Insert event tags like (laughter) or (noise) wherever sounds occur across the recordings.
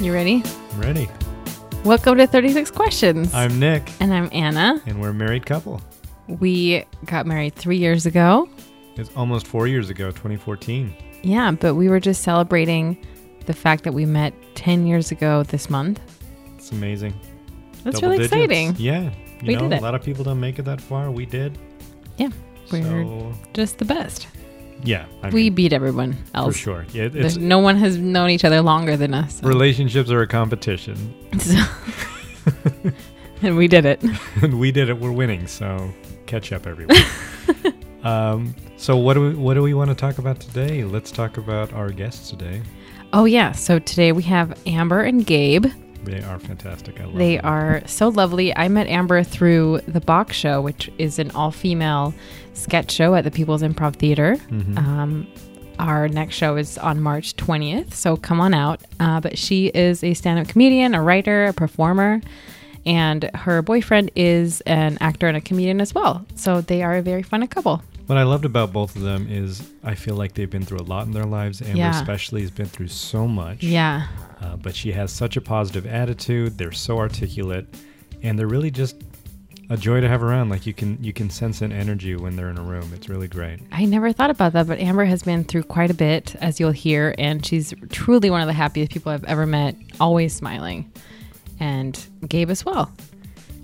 You ready? I'm ready. Welcome to 36 Questions. I'm Nick, and I'm Anna. and we're a married couple. We got married three years ago. It's almost four years ago, 2014. Yeah, but we were just celebrating the fact that we met 10 years ago this month. It's amazing. That's Double really digits. exciting. Yeah. You We know, did it. a lot of people don't make it that far. We did. Yeah, we're So, just the best. Yeah. I we mean, beat everyone else for sure. Yeah, it- no one has known each other longer than us. so- relationships are a competition. So- (laughs) and we did it. and (laughs) we did it. We're winning. So catch up, everyone. (laughs) um, so what do we what do we want to talk about today? Let's talk about our guests today. Oh, yeah. So today we have Amber and Gabe. They are fantastic. I love They them. are so lovely. I met Amber through the Bach Show, which is an all female sketch show at the People's Improv Theater. Mhm. Um, our next show is on March 20th, so come on out. Uh, but she is a stand up comedian, a writer, a performer, and her boyfriend is an actor and a comedian as well. So they are a very fun couple. What I loved about both of them is I feel like they've been through a lot in their lives. Amber Yeah. especially has been through so much. Yeah. Uh, but she has such a positive attitude. They're so articulate, and they're really just a joy to have around. Like you can you can sense an energy when they're in a room. It's really great. I never thought about that, but Amber has been through quite a bit, as you'll hear, and she's truly one of the happiest people I've ever met, always smiling. And Gabe as well.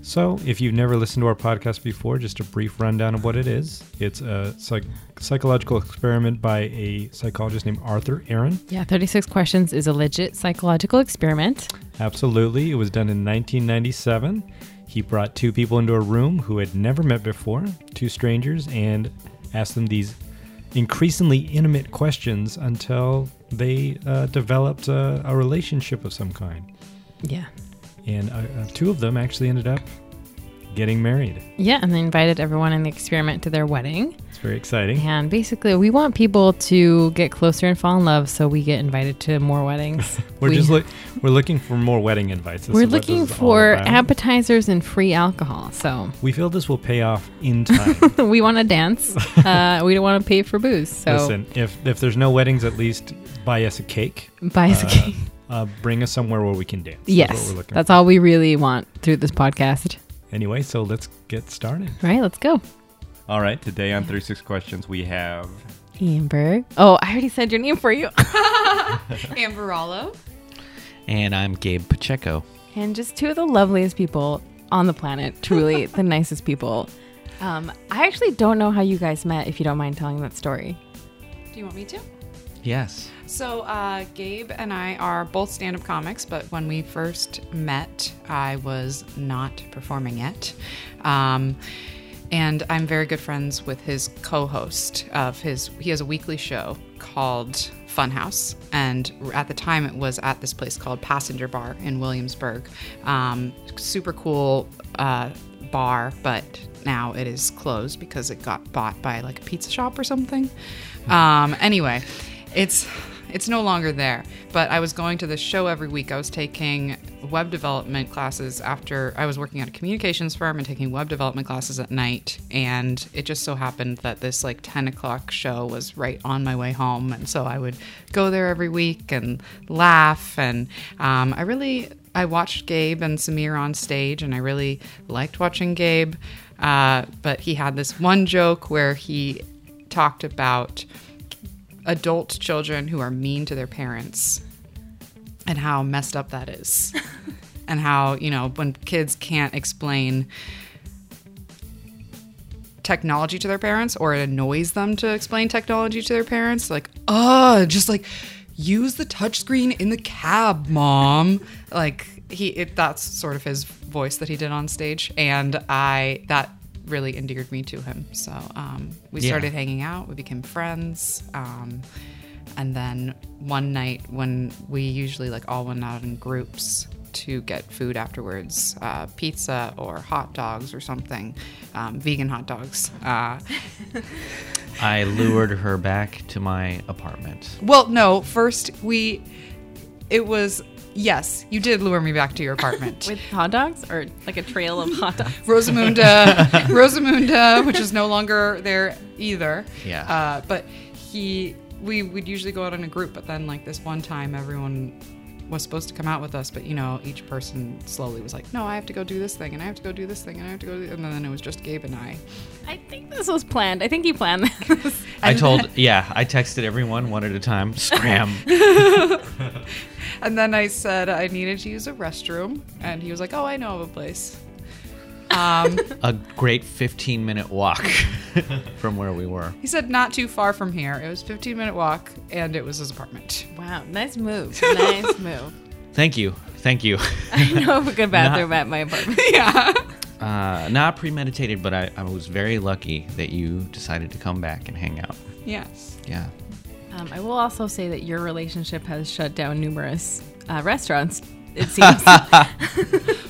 So, if you've never listened to our podcast before, just a brief rundown of what it is. It's a psych- psychological experiment by a psychologist named Arthur Aron. Yeah, 36 Questions is a legit psychological experiment. Absolutely. It was done in 1997. He brought two people into a room who had never met before, two strangers, and asked them these increasingly intimate questions until they uh, developed a, a relationship of some kind. Yeah. And uh, uh, two of them actually ended up getting married. Yeah, and they invited everyone in the experiment to their wedding. It's very exciting. And basically, we want people to get closer and fall in love, so we get invited to more weddings. (laughs) We're We- just look, we're looking for more wedding invites. This We're is what this looking for appetizers and free alcohol. So We feel this will pay off in time. (laughs) we want to dance. (laughs) Uh, we don't want to pay for booze. So Listen, if if there's no weddings, at least buy us a cake. buy us a Uh, cake. uh, bring us somewhere where we can dance. That's Yes, we're looking that's all we really want through this podcast. For. Anyway, so let's get started. All right, let's go. All right, today on 36 Questions, we have Amber. Oh, I already said your name for you. (laughs) Amber Rollo. And I'm Gabe Pacheco. and just two of the loveliest people on the planet. Truly, (laughs) the nicest people. Um, I actually don't know how you guys met. If you don't mind telling that story. Do you want me to? Yes. So, uh, Gabe and I are both stand up comics, but when we first met, I was not performing yet. Um, and I'm very good friends with his co host of his, he has a weekly show called Funhouse. And at the time, it was at this place called Passenger Bar in Williamsburg. Um, super cool uh, bar, but now it is closed because it got bought by like a pizza shop or something. Um, anyway, it's it's no longer there. But I was going to this show every week. I was taking web development classes after I was working at a communications firm and taking web development classes at night. And it just so happened that this like 10 o'clock show was right on my way home. And so I would go there every week and laugh. And um, I really, I watched Gabe and Samir on stage and I really liked watching Gabe. Uh, but he had this one joke where he talked about adult children who are mean to their parents and how messed up that is. (laughs) and how, you know, when kids can't explain technology to their parents or it annoys them to explain technology to their parents, like, oh, just like use the touchscreen in the cab, mom. like he it, that's sort of his voice that he did on stage and I that really endeared me to him. So um, we Yeah. started hanging out. We became friends. Um, and then one night when we usually like all went out in groups to get food afterwards, uh, pizza or hot dogs or something, um, vegan hot dogs. Uh, (laughs) I lured her back to my apartment. well, no, first we, it was. Yes, you did lure me back to your apartment. (laughs) With hot dogs or like a trail of hot dogs? Rosamunde, (laughs) Rosamunde, which is no longer there either. Yeah. Uh, but he, we would usually go out in a group, but then like this one time, everyone was supposed to come out with us, but you know, each person slowly was like, "No, I have to go do this thing, and I have to go do this thing, and I have to go," do and then it was just Gabe and I. I think this was planned. I think you planned this. I told, yeah, I texted everyone one at a time. Scram. (laughs) And then I said I needed to use a restroom, and he was like, "Oh, I know of a place." Um, a great 15 minute walk (laughs) from where we were. he said not too far from here. It was a 15 minute walk, and it was his apartment. wow, nice move. Nice (laughs) move. Thank you. Thank you. (laughs) I know of a good bathroom at my apartment. yeah. Uh, not premeditated, but I, I was very lucky that you decided to come back and hang out. Yes. Yeah. Um, I will also say that your relationship has shut down numerous uh, restaurants. It seems.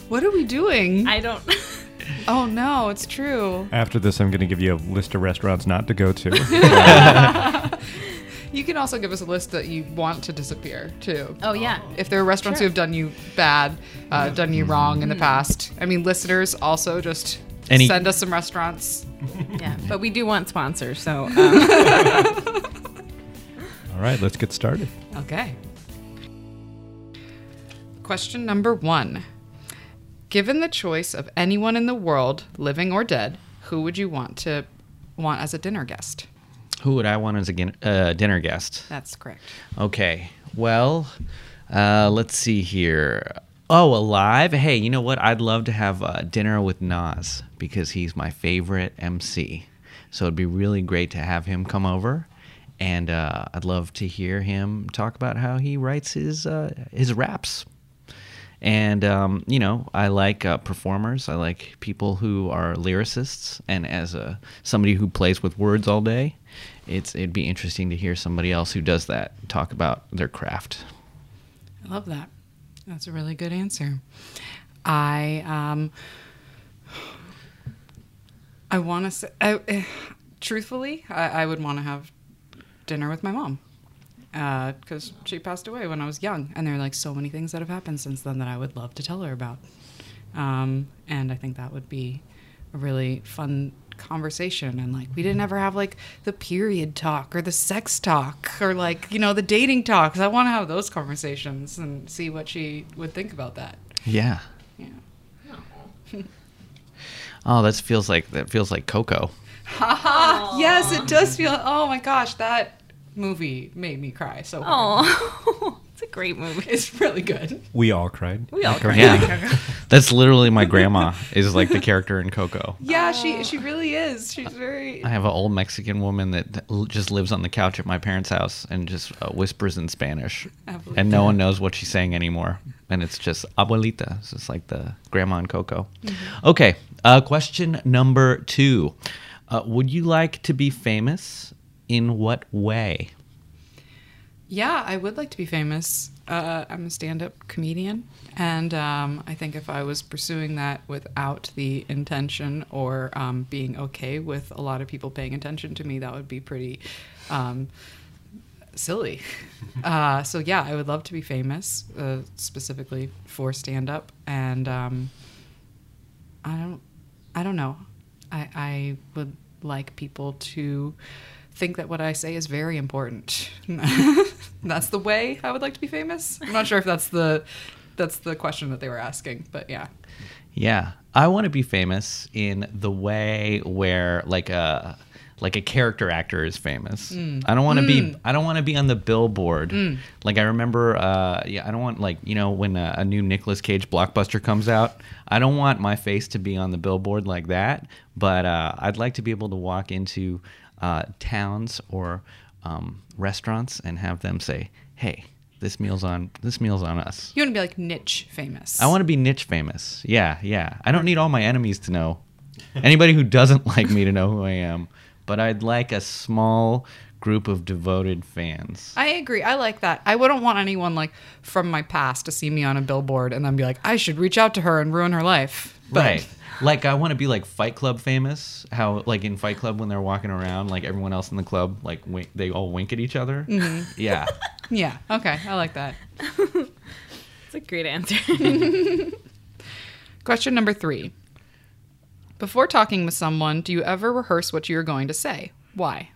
What are we doing? I don't. Oh no, it's true. After this, I'm going to give you a list of restaurants not to go to. (laughs) (laughs) You can also give us a list that you want to disappear too. Oh yeah. If there are restaurants Sure. who have done you bad, uh, done you wrong in the past. I mean, listeners also just Any- send us some restaurants. (laughs) Yeah, but we do want sponsors, so um, All right, let's get started. Okay. Question number one. Given the choice of anyone in the world, living or dead, who would you want to want as a dinner guest? Who would I want as a uh, dinner guest? That's correct. Okay. Well, uh, let's see here. Oh, alive? Hey, you know what? I'd love to have uh, dinner with Nas because he's my favorite MC. So it'd be really great to have him come over, and uh, I'd love to hear him talk about how he writes his uh, his raps. And um, you know, I like uh, performers. I like people who are lyricists. And as a somebody who plays with words all day, it's it'd be interesting to hear somebody else who does that talk about their craft. I love that. That's a really good answer. I um I want to say I, eh, truthfully, I, I would want to have dinner with my mom. Because she passed away when I was young, and there are like so many things that have happened since then that I would love to tell her about. Um, and I think that would be a really fun conversation. And like, we didn't ever have like the period talk or the sex talk or like, you know, the dating talk. 'cause I want to have those conversations and see what she would think about that. Yeah. Yeah. Oh, that feels like that feels like Coco. Haha! (laughs) Yes, it does feel. Oh my gosh, that movie made me cry so hard. oh, (laughs) it's a great movie. It's really good. We all cried. We all cried. Yeah. (laughs) That's literally my grandma is like the character in Coco. Yeah, she she really is. She's very. I have an old Mexican woman that just lives on the couch at my parents' house and just uh, whispers in Spanish, and no one knows what she's saying anymore. And it's just abuelita. It's just like the grandma in Coco. Okay, uh, question number two: uh, Would you like to be famous? In what way? Yeah, I would like to be famous. Uh, I'm a stand-up comedian, and um, I think if I was pursuing that without the intention or um, being okay with a lot of people paying attention to me, that would be pretty um, silly. (laughs) Uh, so yeah, I would love to be famous, uh, specifically for stand-up, and um, I don't, I don't know. I, I would like people to think that what I say is very important. (laughs) that's the way I would like to be famous. I'm not sure if that's the that's the question that they were asking, but yeah. Yeah, I want to be famous in the way where like a like a character actor is famous. I don't want to be I don't want to be on the billboard. Like I remember uh yeah, I don't want like, you know, when a, a new Nicolas Cage blockbuster comes out, I don't want my face to be on the billboard like that, but uh I'd like to be able to walk into uh towns or um restaurants and have them say, "Hey, this meal's on this meal's on us." You want to be like niche famous. I want to be niche famous. Yeah, yeah. I don't need all my enemies to know. Anybody who doesn't (laughs) like me to know who I am. But I'd like a small group of devoted fans. I agree. I like that. I wouldn't want anyone like from my past to see me on a billboard and then be like, I should reach out to her and ruin her life. But- right. Like I want to be like Fight Club famous. How like in Fight Club when they're walking around, like everyone else in the club, like wink, they all wink at each other. (laughs) Yeah. Yeah. Okay. I like that. (laughs) It's a great answer. (laughs) Question number three. Before talking with someone, do you ever rehearse what you're going to say? Why?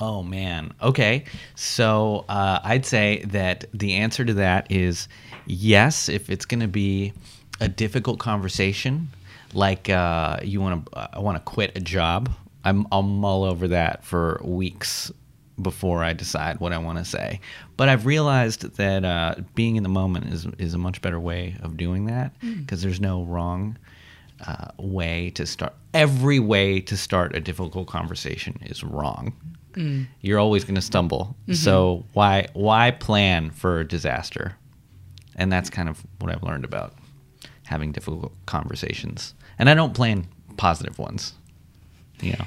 Oh man. Okay. So uh, I'd say that the answer to that is yes. If it's going to be a difficult conversation, like uh, you want to, I want to quit a job. I'm, I'll mull over that for weeks before I decide what I want to say. But I've realized that uh, being in the moment is is a much better way of doing that because there's no wrong uh, way to start. Every way to start a difficult conversation is wrong. You're always going to stumble. So why why plan for disaster? And that's kind of what I've learned about having difficult conversations. And I don't plan positive ones. You know.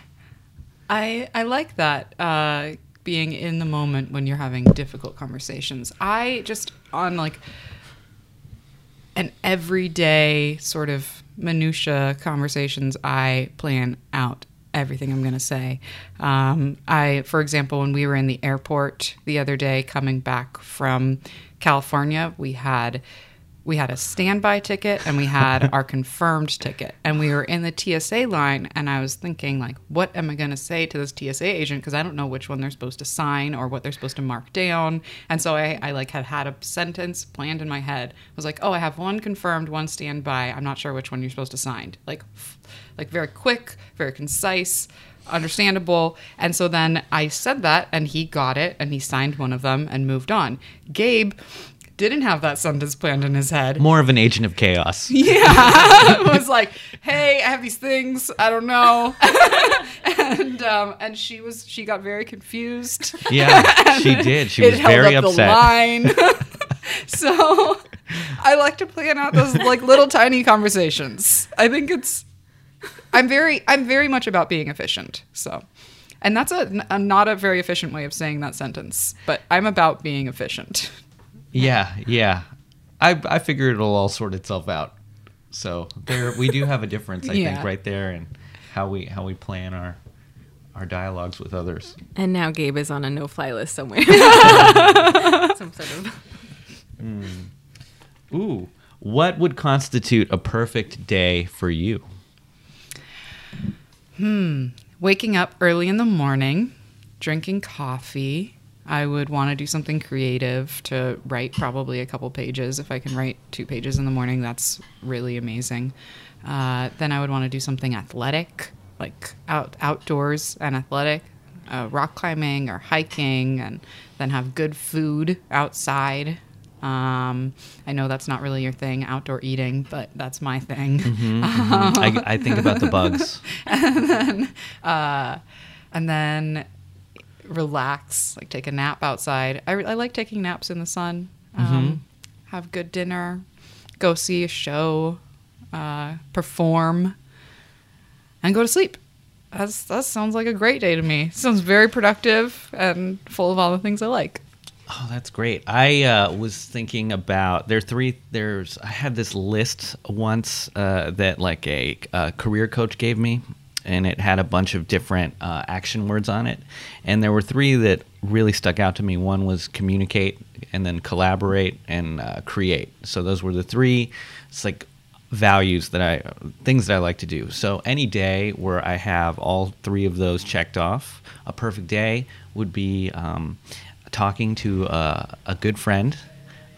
I I like that uh, being in the moment when you're having difficult conversations. I just on like an everyday sort of minutia conversations. I plan out everything I'm going to say. Um, I, for example, when we were in the airport the other day coming back from California, we had we had a standby ticket and we had our (laughs) confirmed ticket. And we were in the TSA line and I was thinking like what am I going to say to this TSA agent? Because I don't know which one they're supposed to sign or what they're supposed to mark down. And so I, I like had had a sentence planned in my head. I was like oh I have one confirmed one standby. I'm not sure which one you're supposed to sign. Like like very quick very concise understandable. And so then I said that and he got it and he signed one of them and moved on. Gabe didn't have that sentence planned in his head. More of an agent of chaos. (laughs) yeah. (laughs) Was like hey i have these things. I don't know. (laughs) And um and she was she got very confused. Yeah, she did. She was very up upset. the line. So i like to plan out those like little tiny conversations. I think it's i'm very i'm very much about being efficient so. And that's a, a not a very efficient way of saying that sentence but i'm about being efficient Yeah, yeah. I I figure it'll all sort itself out. So there we do have a difference, I Yeah. think, right there in how we how we plan our our dialogues with others. And now Gabe is on a no-fly list somewhere. (laughs) Some sort of. Mm. Ooh. What would constitute a perfect day for you? Hmm, waking up early in the morning, drinking coffee. I would want to do something creative to write probably a couple pages. If I can write two pages in the morning, that's really amazing. Uh, then I would want to do something athletic, like out outdoors and athletic, uh, rock climbing or hiking, and then have good food outside. Um, I know that's not really your thing, outdoor eating, but that's my thing. (laughs) I, I think about the bugs. (laughs) And then, and then relax, like take a nap outside. I, I like taking naps in the sun. Um, Have good dinner, go see a show, uh, perform, and go to sleep. That's, that sounds like a great day to me. (laughs) Sounds very productive and full of all the things I like. Oh, that's great. I uh, was thinking about there are three. There's I had this list once uh, that like a, uh career coach gave me, and it had a bunch of different uh, action words on it, and there were three that really stuck out to me. One was communicate, and then collaborate and uh, create. So those were the three. It's like values that I things that I like to do. So any day where I have all three of those checked off, a perfect day would be um, talking to a, a good friend,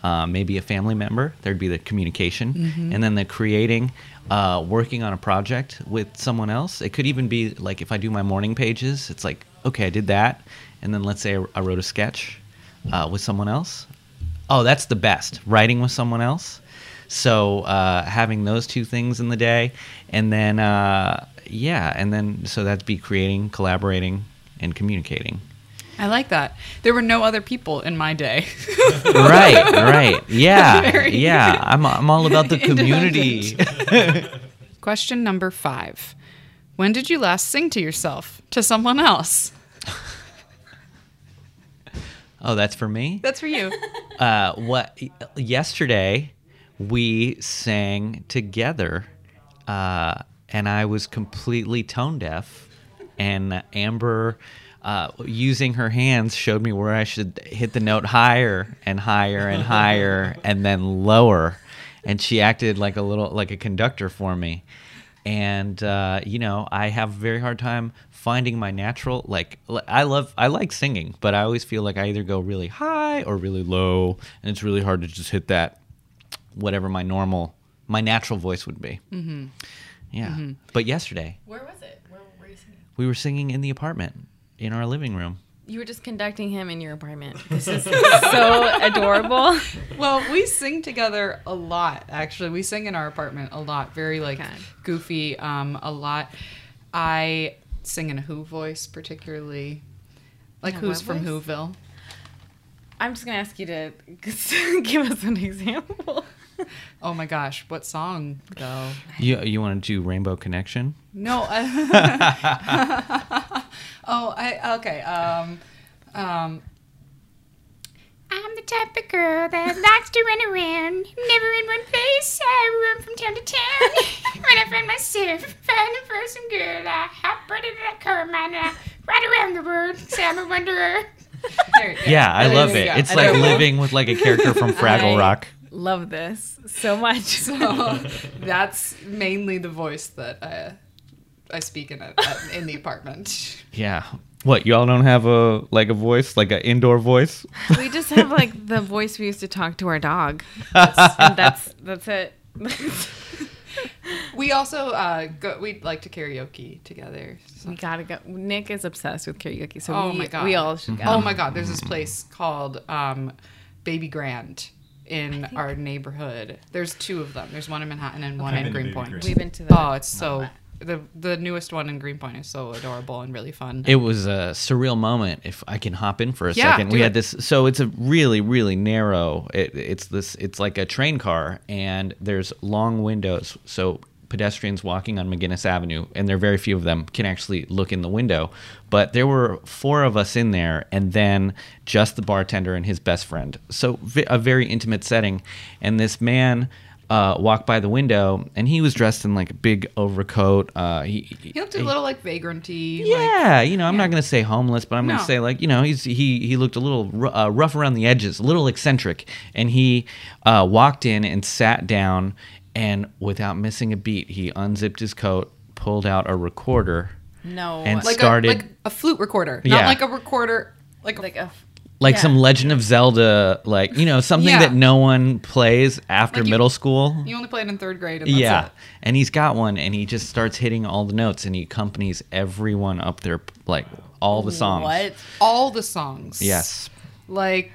uh, maybe a family member. There'd be the communication, and then the creating, uh, working on a project with someone else. It could even be like if I do my morning pages, it's like okay, I did that, and then let's say I, wrote a sketch uh, with someone else. Oh, that's the best. Writing with someone else. So uh, having those two things in the day, and then uh, yeah, and then so that'd be creating, collaborating, and communicating. I like that. There were no other people in my day. (laughs) right, right, (laughs) yeah, yeah. I'm I'm all about the community. (laughs) Question number five When did you last sing to yourself, to someone else? oh, that's for me. That's for you. Uh, what? Yesterday, we sang together, uh, and I was completely tone deaf, and Amber. Uh, using her hands showed me where I should hit the note higher and higher and higher (laughs) and then lower, and she acted like a little like a conductor for me, and uh, you know I have a very hard time finding my natural like I love I like singing, but I always feel like I either go really high or really low, and it's really hard to just hit that whatever my normal my natural voice would be. Mm-hmm. Yeah, but yesterday Where was it? Where were you singing? we were singing in the apartment in our living room. You were just conducting him in your apartment. This is so (laughs) adorable. Well, we sing together a lot. Actually, we sing in our apartment a lot. Very like Okay. goofy. Um, a lot. I sing in a Who voice, particularly. Like Yeah, who's from voice? Whoville? I'm just gonna ask you to (laughs) give us an example. (laughs) Oh my gosh, what song though? You you want to do Rainbow Connection? No. I, (laughs) oh, I okay. Um, um, I'm the type of girl that likes to run around, never in one place. I run from town to town. (laughs) when I find myself, find a person girl, I hop right into that car mine, and I ride around the world. Say I'm a wanderer. there, Yeah, I love it. go. It's like living with like a character from Fraggle I Rock. Love this so much. (laughs) So that's mainly the voice that I, I speak in it in the apartment. Yeah. What you all don't have a like a voice, like an indoor voice? (laughs) we just have like the voice we used to talk to our dog, and that's that's it. (laughs) We also uh, go. We like to karaoke together. So- we gotta go. Nick is obsessed with karaoke, so Oh we, my God. we all should go. Oh my God! There's this place called um, Baby Grand in our neighborhood. There's two of them. There's one in Manhattan and one I've in been to Baby Greenpoint. Grand. We've been to the. Oh, it's so the the newest one in Greenpoint is so adorable and really fun. It was a surreal moment. If I can hop in for a Yeah, second, we do had it. this. So it's a really, really narrow. It, it's this. It's like a train car, and there's long windows. So pedestrians walking on McGuinness Avenue, and there are very few of them can actually look in the window. But there were four of us in there, and then just the bartender and his best friend. So a very intimate setting, and this man. Uh, walked by the window, and he was dressed in like a big overcoat. Uh, he, he looked a little like vagranty. Like, yeah, you know, I'm not going to say homeless, but I'm gonna say like, you know, he's he he looked a little uh, rough around the edges, a little eccentric, and he uh, walked in and sat down, and without missing a beat, he unzipped his coat, pulled out a recorder, no, and like started a, like a flute recorder, Yeah. not like a recorder. Like, a, like a. like yeah. some Legend of Zelda, like you know, something Yeah. that no one plays after Like you- middle school. you only played in third grade. And that's yeah, it. and he's got one, and he just starts hitting all the notes, and he accompanies everyone up there, like all the songs. What? all the songs. Yes. like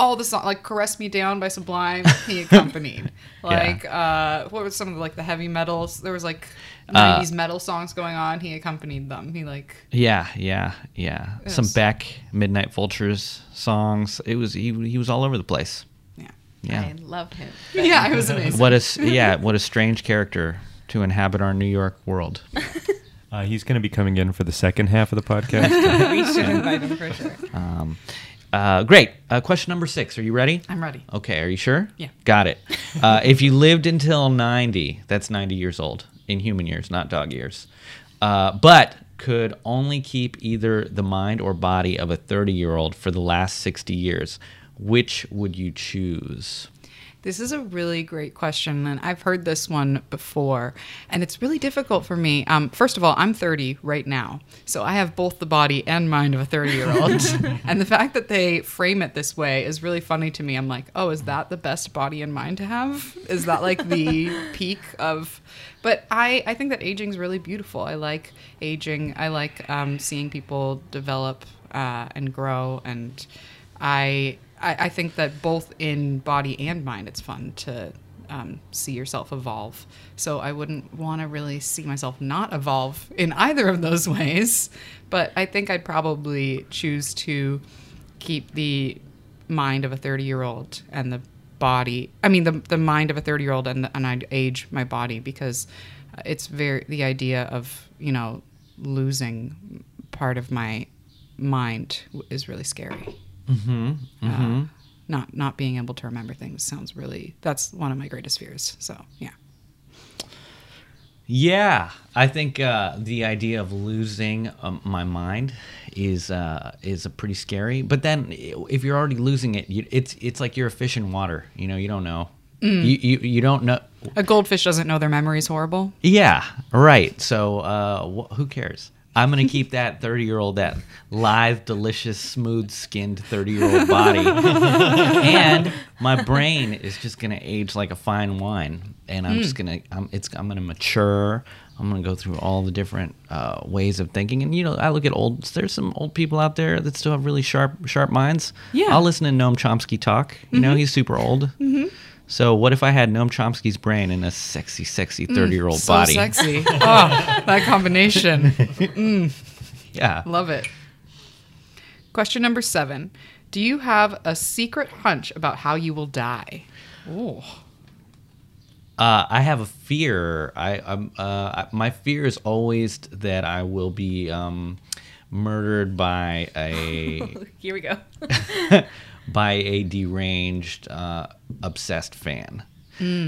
all the songs like caress me down by sublime he (laughs) accompanied like uh what was some of the like the heavy metals there was like Uh, 90s metal songs going on he accompanied them he like Yeah, yeah, yeah. Some Yes. Beck, Midnight Vultures songs. It was he, he was all over the place. yeah Yeah. I love him. yeah it was amazing What a s- yeah, what a strange character to inhabit our New York world. (laughs) Uh, he's going to be coming in for the second half of the podcast. (laughs) we should invite him for sure. Um, uh, great. Uh, question number six. Are you ready? i'm ready Okay. Are you sure? Yeah. Got it. (laughs) Uh, if you lived until ninety, that's ninety years old in human years, not dog years. Uh, but could only keep either the mind or body of a thirty-year-old for the last sixty years. Which would you choose? This is a really great question, and I've heard this one before, and it's really difficult for me. Um, first of all, I'm 30 right now, so I have both the body and mind of a 30 year old. (laughs) and the fact that they frame it this way is really funny to me. I'm like, oh, is that the best body and mind to have? Is that like the (laughs) peak of. But I, I think that aging is really beautiful. I like aging, I like um, seeing people develop uh, and grow, and I I, I think that both in body and mind, it's fun to um, see yourself evolve. So I wouldn't want to really see myself not evolve in either of those (laughs) ways. But I think I'd probably choose to keep the mind of a 30 year old and the body i mean the, the mind of a 30 year old and, and i'd age my body because it's very the idea of you know losing part of my mind is really scary Mm-hmm. uh, not not being able to remember things sounds really that's one of my greatest fears so yeah Yeah, I think uh, the idea of losing um, my mind is uh, is a pretty scary. But then, if you're already losing it, you, it's it's like you're a fish in water. You know, you don't know. You, you you don't know. A goldfish doesn't know their memory's horrible. Yeah, right. So uh, wh- who cares? I'm gonna keep that 30 year old, that live, delicious, smooth skinned 30 year old body, (laughs) and my brain is just gonna age like a fine wine, and I'm just hmm. gonna, I'm, it's, I'm gonna mature. I'm gonna go through all the different uh, ways of thinking, and you know, I look at old. There's some old people out there that still have really sharp, sharp minds. Yeah. I'll listen to Noam Chomsky talk. You know, mm-hmm. he's super old. Mm-hmm. So what if I had Noam Chomsky's brain in a sexy, sexy 30 year old so body? sexy. oh, (laughs) that combination. Yeah. Love it. Question number seven. Do you have a secret hunch about how you will die? Oh, Uh, I have a fear. I, I'm, uh, my fear is always that I will be um, murdered by a (laughs) Here we go. (laughs) by a deranged, uh, obsessed fan.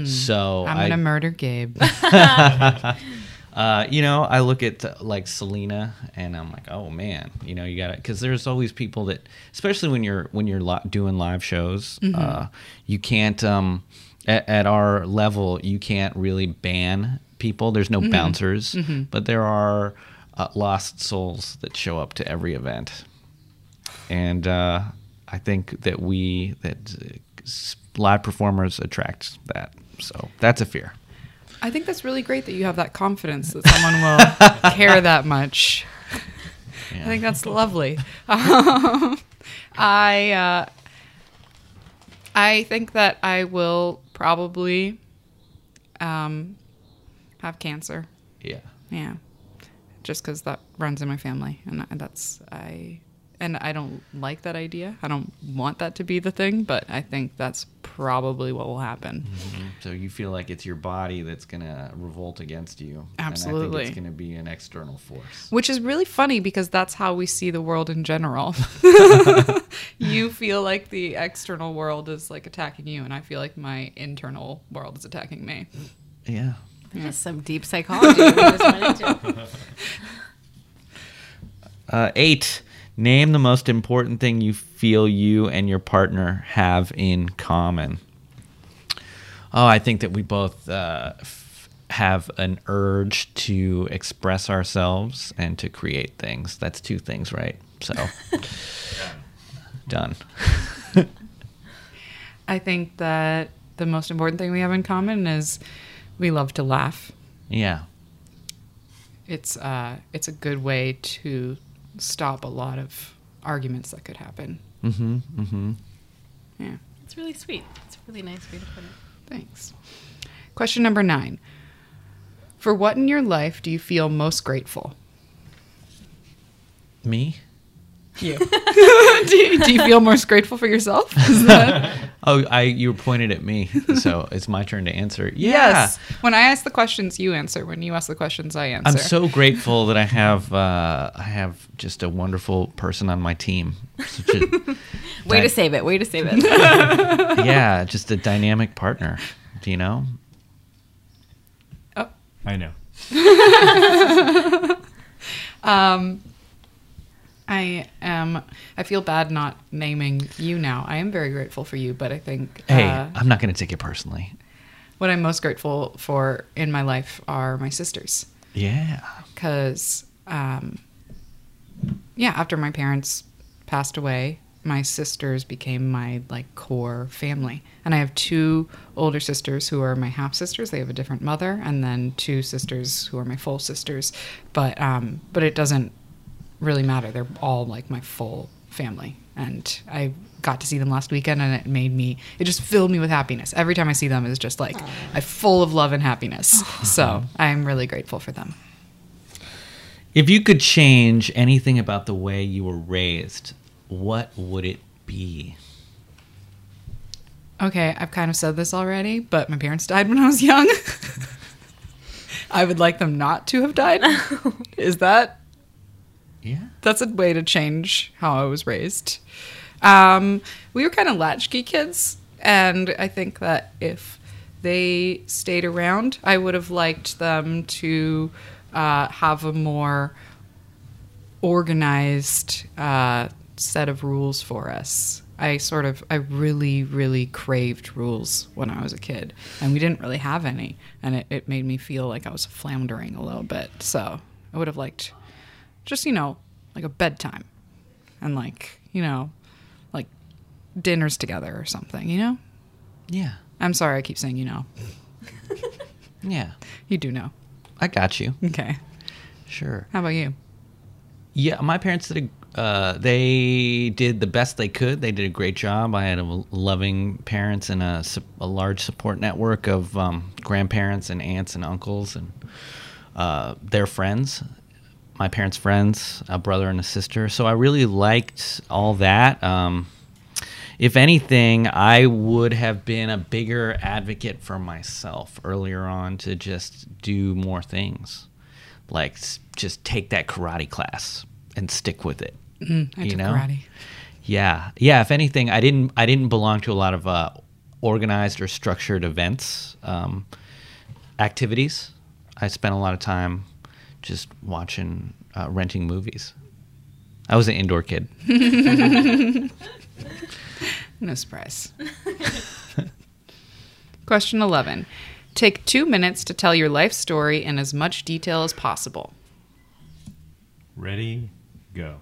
So I'm gonna murder Gabe. (laughs) (laughs) uh, you know, I look at uh, like Selena, and I'm like, oh man, you know, you got to because there's always people that, especially when you're when you're li- doing live shows, uh, you can't um, at, at our level, you can't really ban people. There's no bouncers, but there are uh, lost souls that show up to every event, and uh, I think that we that uh, live performers attract that. So that's a fear. I think that's really great that you have that confidence that someone will (laughs) care that much. I think that's lovely. Um, I uh, I think that I will probably um, have cancer. Yeah. Yeah, just because that runs in my family, and that's I. And I don't like that idea. I don't want that to be the thing, but I think that's probably what will happen. So you feel like it's your body that's gonna revolt against you. And I Absolutely. think it's gonna be an external force. Which is really funny because that's how we see the world in general. (laughs) (laughs) you feel like the external world is like attacking you, and I feel like my internal world is attacking me. Yeah. Just some deep psychology. we just went into. (laughs) Uh, eight. Name the most important thing you feel you and your partner have in common. Oh, I think that we both uh, f- have an urge to express ourselves and to create things. That's two things, right? So, (laughs) done. I think that the most important thing we have in common is we love to laugh. Yeah. It's uh, it's a good way to stop a lot of arguments that could happen. Mm-hmm. Mm-hmm. Yeah. It's really sweet. It's a really nice way to put it. Thanks. Question number nine. For what in your life do you feel most grateful? Me? You. (laughs) (laughs) do, you do you feel most grateful for yourself? Is that- (laughs) Oh, I you were pointed at me, so (laughs) it's my turn to answer. Yeah. Yes. When I ask the questions, you answer. When you ask the questions, I answer. I'm so grateful that I have uh, I have just a wonderful person on my team. Such a, (laughs) Way Di- to save it. Way to save it. (laughs) yeah, just a dynamic partner. Do you know? I know. Um, I am. I feel bad not naming you now. I am very grateful for you, but I think Hey, uh, I'm not going to take it personally. what I'm most grateful for in my life are my sisters. Yeah. because um, yeah after my parents passed away my sisters became my like core family and i have two older sisters who are my half sisters they have a different mother and then two sisters who are my full sisters but um but it doesn't really matter. They're all like my full family. And i got to see them last weekend and it made me it just filled me with happiness. Every time i see them it's just like i'm full of love and happiness. So i'm really grateful for them. If you could change anything about the way you were raised, what would it be? Okay, I've kind of said this already, but my parents died when I was young. (laughs) I would like them not to have died. (laughs) Is that Yeah. that's a way to change how I was raised? Um, we were kind of latchkey kids, and I think that if they stayed around, I would have liked them to uh, have a more organized uh, set of rules for us. I sort of I really really craved rules when I was a kid, and we didn't really have any, and it, it made me feel like I was floundering a little bit. So I would have liked just you know like a bedtime, and like you know like dinners together or something. You know. Yeah. I'm sorry, I keep saying you know. (laughs) Yeah. You do know. I got you. Okay. Sure. How about you? Yeah, my parents did a. Uh, they did the best they could. They did a great job. I had a loving parents and a, a large support network of um, grandparents and aunts and uncles and uh, their friends, my parents' friends, a brother and a sister. So I really liked all that. Um, if anything, I would have been a bigger advocate for myself earlier on to just do more things, like just take that karate class and stick with it. I You took know? karate. Yeah, yeah. If anything, I didn't. I didn't belong to a lot of uh, organized or structured events, um, activities. I spent a lot of time just watching, uh, renting movies. I was an indoor kid. (laughs) No surprise. (laughs) Question 11. Take two minutes to tell your life story in as much detail as possible. Ready, go.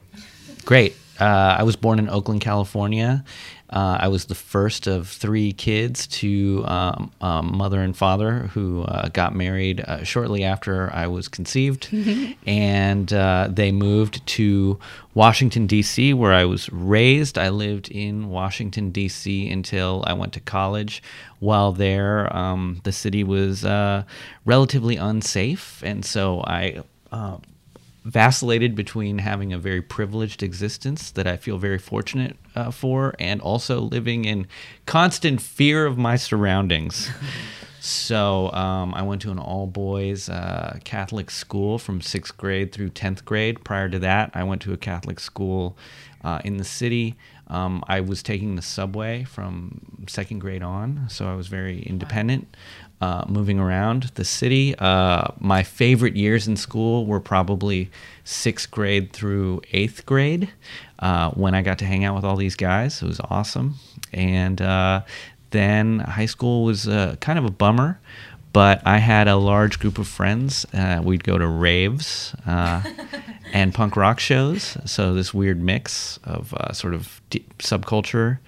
Great. Uh, I was born in Oakland, California. Uh, I was the first of three kids to um, um, mother and father who uh, got married uh, shortly after I was conceived. (laughs) and uh, they moved to Washington, D.C., where I was raised. I lived in Washington, D.C. until I went to college. While there, um, the city was uh, relatively unsafe. And so I. Uh, vacillated between having a very privileged existence that I feel very fortunate uh, for and also living in constant fear of my surroundings. (laughs) so um, I went to an all boys uh, Catholic school from sixth grade through 10th grade. Prior to that, I went to a Catholic school uh, in the city. Um, I was taking the subway from second grade on, so I was very independent uh, moving around the city. Uh, my favorite years in school were probably sixth grade through eighth grade uh, when I got to hang out with all these guys. It was awesome. And uh, then high school was uh, kind of a bummer. But I had a large group of friends. Uh, we'd go to raves uh, (laughs) and punk rock shows. So this weird mix of uh, sort of deep subculture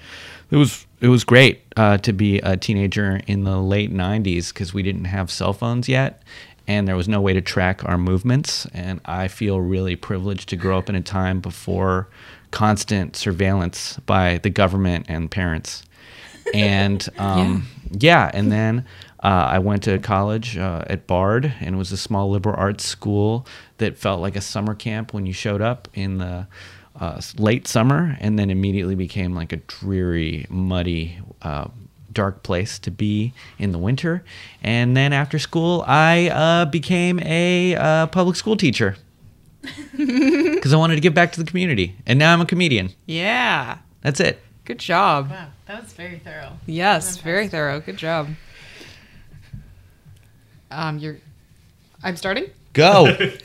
it was it was great uh, to be a teenager in the late '90s because we didn't have cell phones yet, and there was no way to track our movements. And I feel really privileged to grow up in a time before constant surveillance by the government and parents. And (laughs) um, yeah. and then uh, I went to college uh, at Bard, and it was a small liberal arts school that felt like a summer camp when you showed up in the uh, late summer, and then immediately became like a dreary, muddy, uh, dark place to be in the winter. And then after school, I uh, became a uh, public school teacher (laughs) because I wanted to give back to the community. And now I'm a comedian. Yeah. That's it. Good job. Wow, that was very thorough. Yes, very thorough. Good job. Um, you're. I'm starting. Go. (laughs)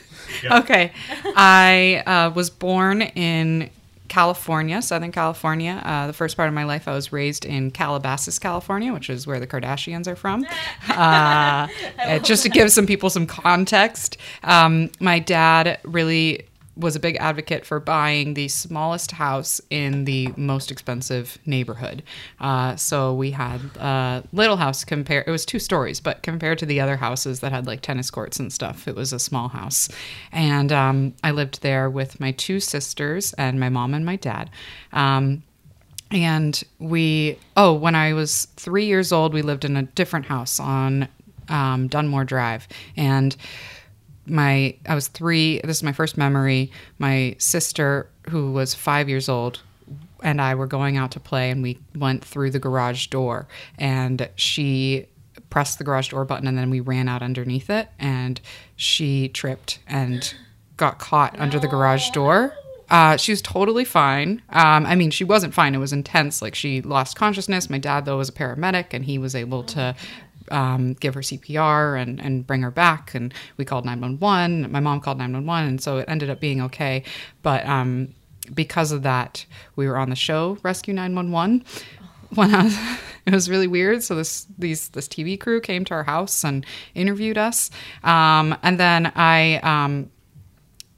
Okay. I uh, was born in California, Southern California. Uh, the first part of my life, I was raised in Calabasas, California, which is where the Kardashians are from. (laughs) Uh, uh, just to give some people some context, um, my dad really was a big advocate for buying the smallest house in the most expensive neighborhood. Uh, so we had a little house compare. It was two stories, but compared to the other houses that had like tennis courts and stuff, it was a small house. And um, I lived there with my two sisters and my mom and my dad. Um, and we, oh, when I was three years old, we lived in a different house on um, Dunmore Drive. And my I was three. This is my first memory. My sister, who was five years old, and I were going out to play, and we went through the garage door, and she pressed the garage door button, and then we ran out underneath it, and she tripped and got caught under the garage door. Uh, she was totally fine. Um, I mean, she wasn't fine. It was intense. Like she lost consciousness. My dad, though, was a paramedic, and he was able to um, give her CPR and, and bring her back. And we called 911. My mom called 911. And so it ended up being okay. But um, because of that, we were on the show Rescue 911 (laughs) when I was, (laughs) it was really weird. So this these this TV crew came to our house and interviewed us, um, and then I um,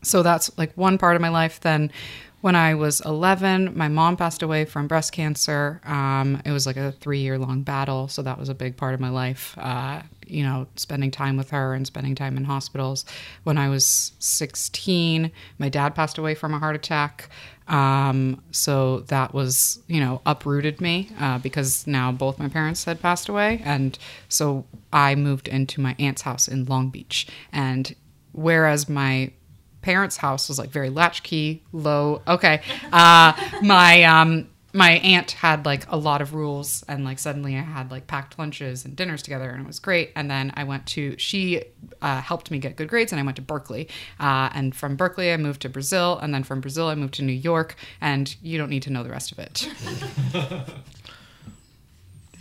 so that's like one part of my life. Then when I was 11, my mom passed away from breast cancer. Um, it was like a three year long battle, so that was a big part of my life. Uh, you know, spending time with her and spending time in hospitals. When I was 16, my dad passed away from a heart attack. Um, so that was, you know, uprooted me uh, because now both my parents had passed away. And so I moved into my aunt's house in Long Beach. And whereas my parents' house was like very latchkey, low. Okay, uh, my um, my aunt had like a lot of rules, and like suddenly I had like packed lunches and dinners together, and it was great. And then I went to she uh, helped me get good grades, and I went to Berkeley. Uh, and from Berkeley, I moved to Brazil, and then from Brazil, I moved to New York. And you don't need to know the rest of it. (laughs)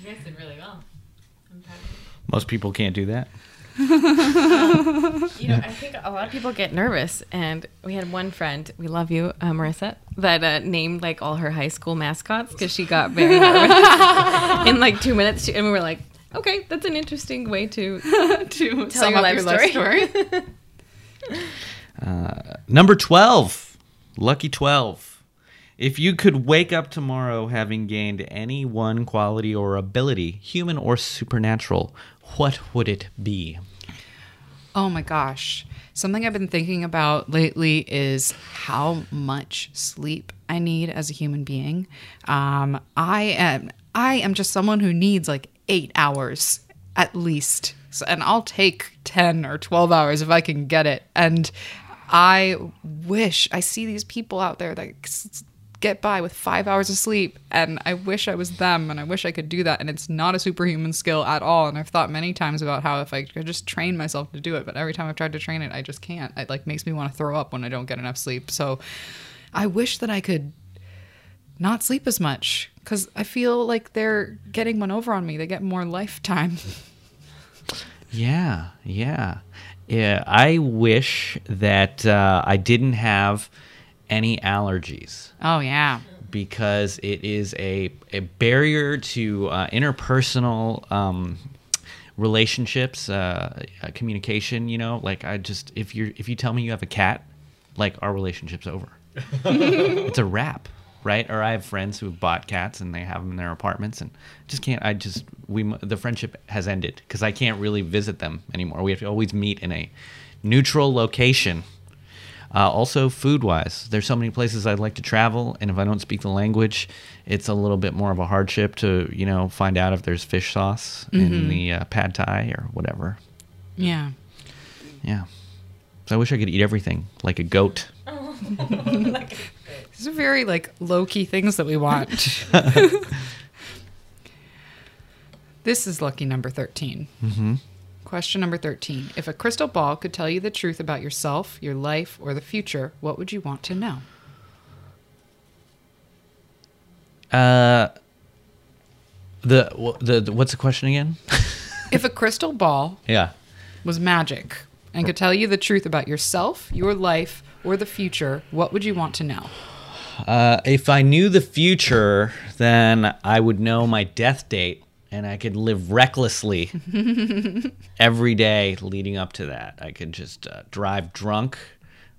You guys did really well. Most people can't do that. (laughs) You know, I think a lot of people get nervous, and we had one friend, we love you, uh, Marissa, that uh, named like all her high school mascots because she got very (laughs) nervous in like two minutes, and we were like, okay, that's an interesting way to (laughs) to tell your up life your life story. story. Number 12. Lucky 12. If you could wake up tomorrow having gained any one quality or ability, human or supernatural, what would it be? Oh my gosh. Something I've been thinking about lately is how much sleep I need as a human being. Um, I am I am just someone who needs like eight hours at least, so, and I'll take ten or twelve hours if I can get it. And I wish I see these people out there that get by with five hours of sleep and i wish i was them and i wish i could do that and it's not a superhuman skill at all and i've thought many times about how if i could just train myself to do it but every time i've tried to train it i just can't. It like makes me want to throw up when i don't get enough sleep so i wish that i could not sleep as much because i feel like they're getting one over on me. They get more lifetime. (laughs) Yeah, yeah. Yeah, I wish that uh, I didn't have any allergies. oh yeah because it is a, a barrier to uh, interpersonal um, relationships, uh, uh, communication. You know, like I just if you if you tell me you have a cat, like our relationship's over. (laughs) it's a wrap, right? Or I have friends who have bought cats and they have them in their apartments, and just can't. I just we the friendship has ended because I can't really visit them anymore. We have to always meet in a neutral location. Uh, also, food wise, there's so many places I'd like to travel, and if I don't speak the language, it's a little bit more of a hardship to, you know, find out if there's fish sauce in the uh, pad thai or whatever. yeah Yeah. So I wish I could eat everything like a goat. (laughs) These are very like low key things that we want. (laughs) this is lucky number 13. Mm-hmm. Question number 13. If a crystal ball could tell you the truth about yourself, your life, or the future, what would you want to know? Uh, the, the, the what's the question again? (laughs) If a crystal ball yeah. was magic and could tell you the truth about yourself, your life, or the future, what would you want to know? Uh, if I knew the future, then I would know my death date and I could live recklessly (laughs) every day leading up to that. I could just uh, drive drunk.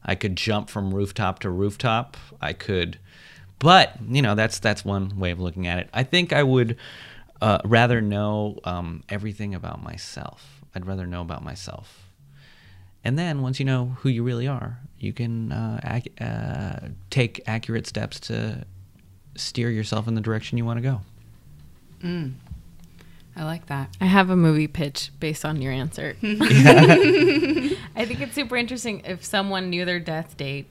I could jump from rooftop to rooftop. I could, but you know that's that's one way of looking at it. I think I would uh, rather know um, everything about myself. I'd rather know about myself. And then once you know who you really are, you can uh, ac- uh, take accurate steps to steer yourself in the direction you want to go. I like that. I have a movie pitch based on your answer. (laughs) (laughs) I think it's super interesting if someone knew their death date,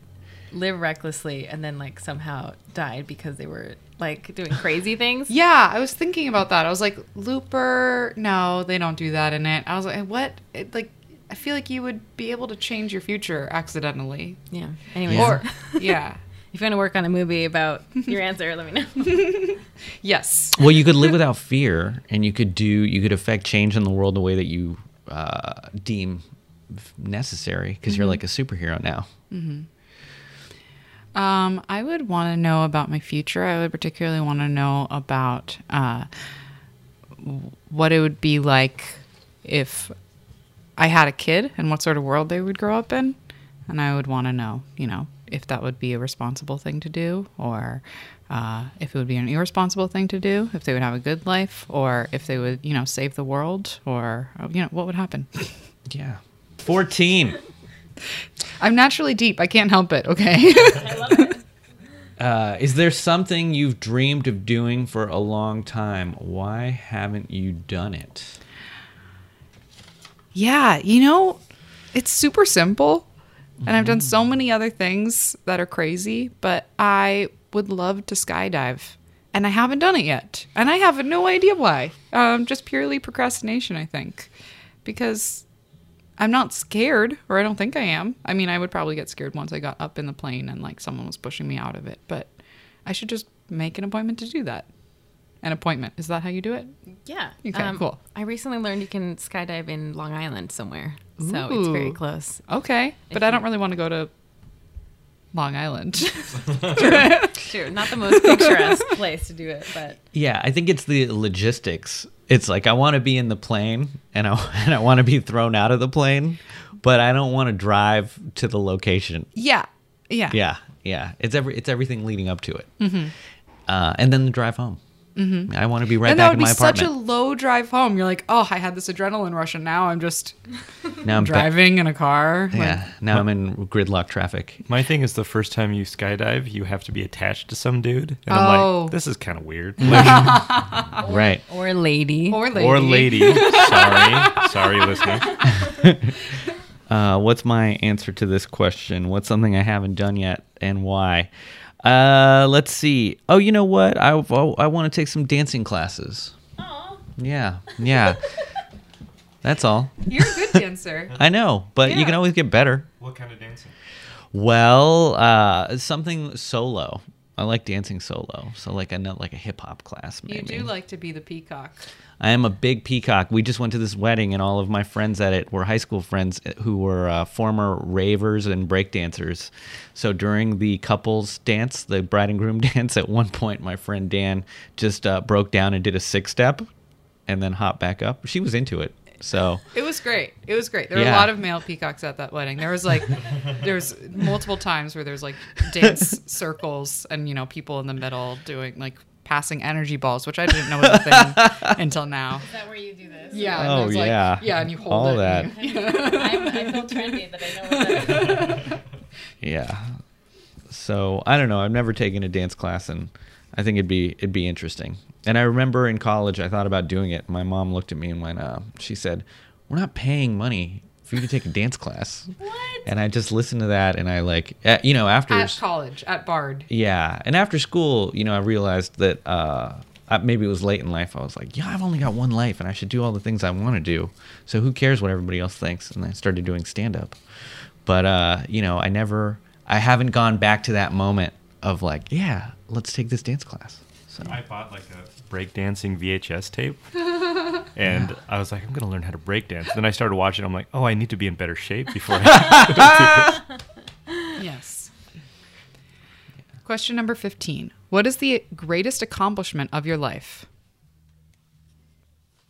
lived recklessly, and then like somehow died because they were like doing crazy things. (laughs) Yeah, I was thinking about that. I was like, Looper, no, they don't do that in it. I was like, what? It, like, I feel like you would be able to change your future accidentally. Yeah. Anyways, Or, yeah. If you want to work on a movie about (laughs) your answer, let me know. (laughs) Yes. Well, you could live without fear, and you could do you could affect change in the world the way that you uh, deem necessary because you're like a superhero now. Um, I would want to know about my future. I would particularly want to know about uh, what it would be like if I had a kid and what sort of world they would grow up in. And I would want to know, you know, if that would be a responsible thing to do or uh, if it would be an irresponsible thing to do, if they would have a good life or if they would, you know, save the world or, uh, you know, what would happen. (laughs) Yeah. 14. I'm naturally deep. I can't help it. Okay. (laughs) (laughs) Uh, is there something you've dreamed of doing for a long time? Why haven't you done it? Yeah, you know, it's super simple. And I've done so many other things that are crazy, but I would love to skydive. And I haven't done it yet. And I have no idea why. Um, just purely procrastination, I think. Because I'm not scared, or I don't think I am. I mean, I would probably get scared once I got up in the plane and like someone was pushing me out of it. But I should just make an appointment to do that. An appointment. Is that how you do it? Yeah. Okay, cool. I recently learned you can skydive in Long Island somewhere. So it's very close. Okay. But I don't really want to go to Long Island. (laughs) (laughs) Sure. Not the most picturesque (laughs) place to do it, but Yeah, I think it's the logistics. It's like I want to be in the plane and I and I want to be thrown out of the plane, but I don't want to drive to the location. yeah. Yeah. Yeah, yeah. It's every it's everything leading up to it, mm-hmm. uh, and then the drive home. Mm-hmm. I want to be right and that back would in be my such a low drive home. You're like, oh, I had this adrenaline rush, and now I'm just (laughs) now I'm back- driving in a car. Like, Yeah, now I'm in gridlock traffic. My thing is the first time you skydive, you have to be attached to some dude. And Oh. I'm like, this is kind of weird. Like, (laughs) Right. or lady. Or lady. or lady. (laughs) Sorry. Sorry, listener. Uh, what's my answer to this question? What's something I haven't done yet, and why? Uh, let's see. Oh, you know what? I oh, I want to take some dancing classes. Yeah, yeah. (laughs) That's all. You're a good dancer. (laughs) I know, but you can always get better. What kind of dancing? Well, uh, something solo. I like dancing solo, so like a like a hip hop class. you do like to be the peacock. I am a big peacock. We just went to this wedding, and all of my friends at it were high school friends who were uh, former ravers and break dancers. So during the couples dance, the bride and groom (laughs) dance, at one point, my friend Dan just uh, broke down and did a six step, and then hopped back up. She was into it. So It was great. It was great. There were a lot of male peacocks at that wedding. There was like, (laughs) there was multiple times where there's like dance circles and you know people in the middle doing like passing energy balls, which I didn't know was a thing (laughs) until now. Is that where you do this? Yeah. and Oh, like- yeah. yeah, and you hold All it. that. and you- I, feel trendy that I know what that is. (laughs) yeah. So I don't know. I've never taken a dance class, and I think it'd be it'd be interesting. And I remember in college, I thought about doing it. My mom looked at me and went, uh, she said, "We're not paying money for you to take a dance class." What? And I just listened to that, and I like, uh, you know, after At college, at Bard. yeah, and after school, you know, I realized that uh, uh, maybe it was late in life. I was like, yeah, I've only got one life, and I should do all the things I want to do. So who cares what everybody else thinks? And I started doing stand up. But uh, you know, I never, I haven't gone back to that moment of like, yeah, let's take this dance class. So I bought like a breakdancing VHS tape. (laughs) And I was like, I'm going to learn how to breakdance. Then I started watching. I'm like, oh, I need to be in better shape before I do this. (laughs) Yes. Question number 15. What is the greatest accomplishment of your life?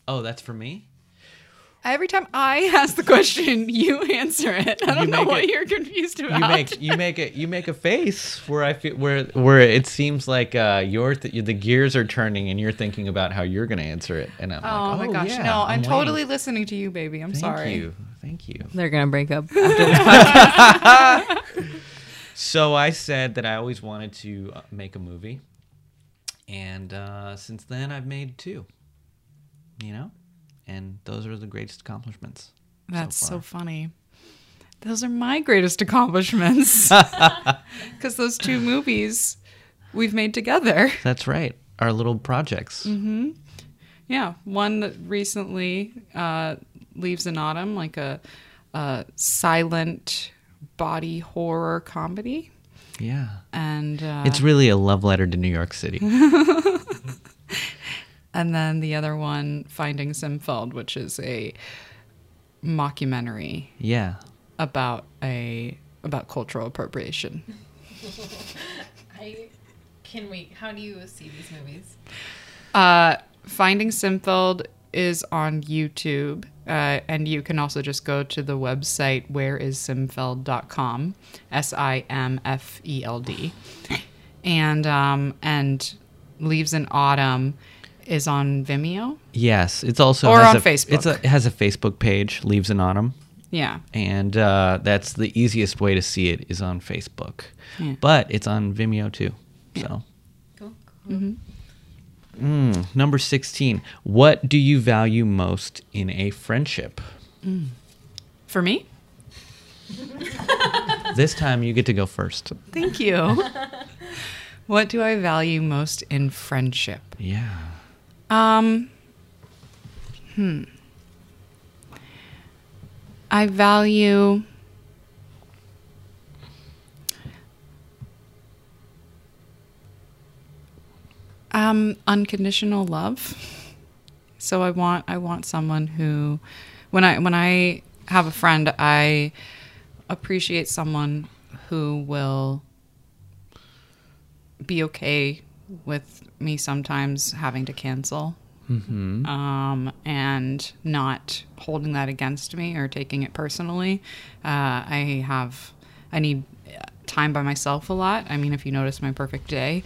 oh, that's for me. Every time I (laughs) ask the question, you (laughs) answer it. I don't know make what it- you're confused about. You make you make a you make a face where I feel where where it seems like uh, your th- the gears are turning and you're thinking about how you're gonna answer it. And I'm Oh, like, oh my gosh. yeah, no, I'm, waiting." totally listening to you, baby. I'm sorry. Thank sorry. you. Thank you. They're gonna break up (laughs) after this podcast. So I said that I always wanted to uh, make a movie, and uh, since then I've made two. You know, and those are the greatest accomplishments. That's so, far. funny. Those are my greatest accomplishments. (laughs) (laughs) Because those two movies we've made together. That's right. Our little projects. Mm-hmm. Yeah. One that recently uh, Leaves in Autumn, like a, a silent body horror comedy. Yeah. And uh, It's really a love letter to New York City. (laughs) and then the other one, Finding Simfeld, which is a mockumentary yeah. about a about cultural appropriation. (laughs) I can we? How do you see these movies? Uh, Finding Simfeld is on YouTube, uh, and you can also just go to the website whereissimfeld.com, S I M F E L D, and um, and Leaves in Autumn is on Vimeo. Yes, it's also Or has on a, Facebook. It's a, it has a Facebook page, Leaves in Autumn, Yeah, and uh, that's the easiest way to see it is on Facebook. Yeah. But it's on Vimeo too. So Cool. Mm, number sixteen. What do you value most in a friendship? for me. (laughs) this time you get to go first. Thank you. (laughs) what do I value most in friendship? Yeah. Um, hmm. I value. Um, unconditional love. So I want I want someone who, when I when I have a friend, I appreciate someone who will be okay with me sometimes having to cancel um, and not holding that against me or taking it personally. Uh, I have, I need time by myself a lot. I mean, if you notice my perfect day,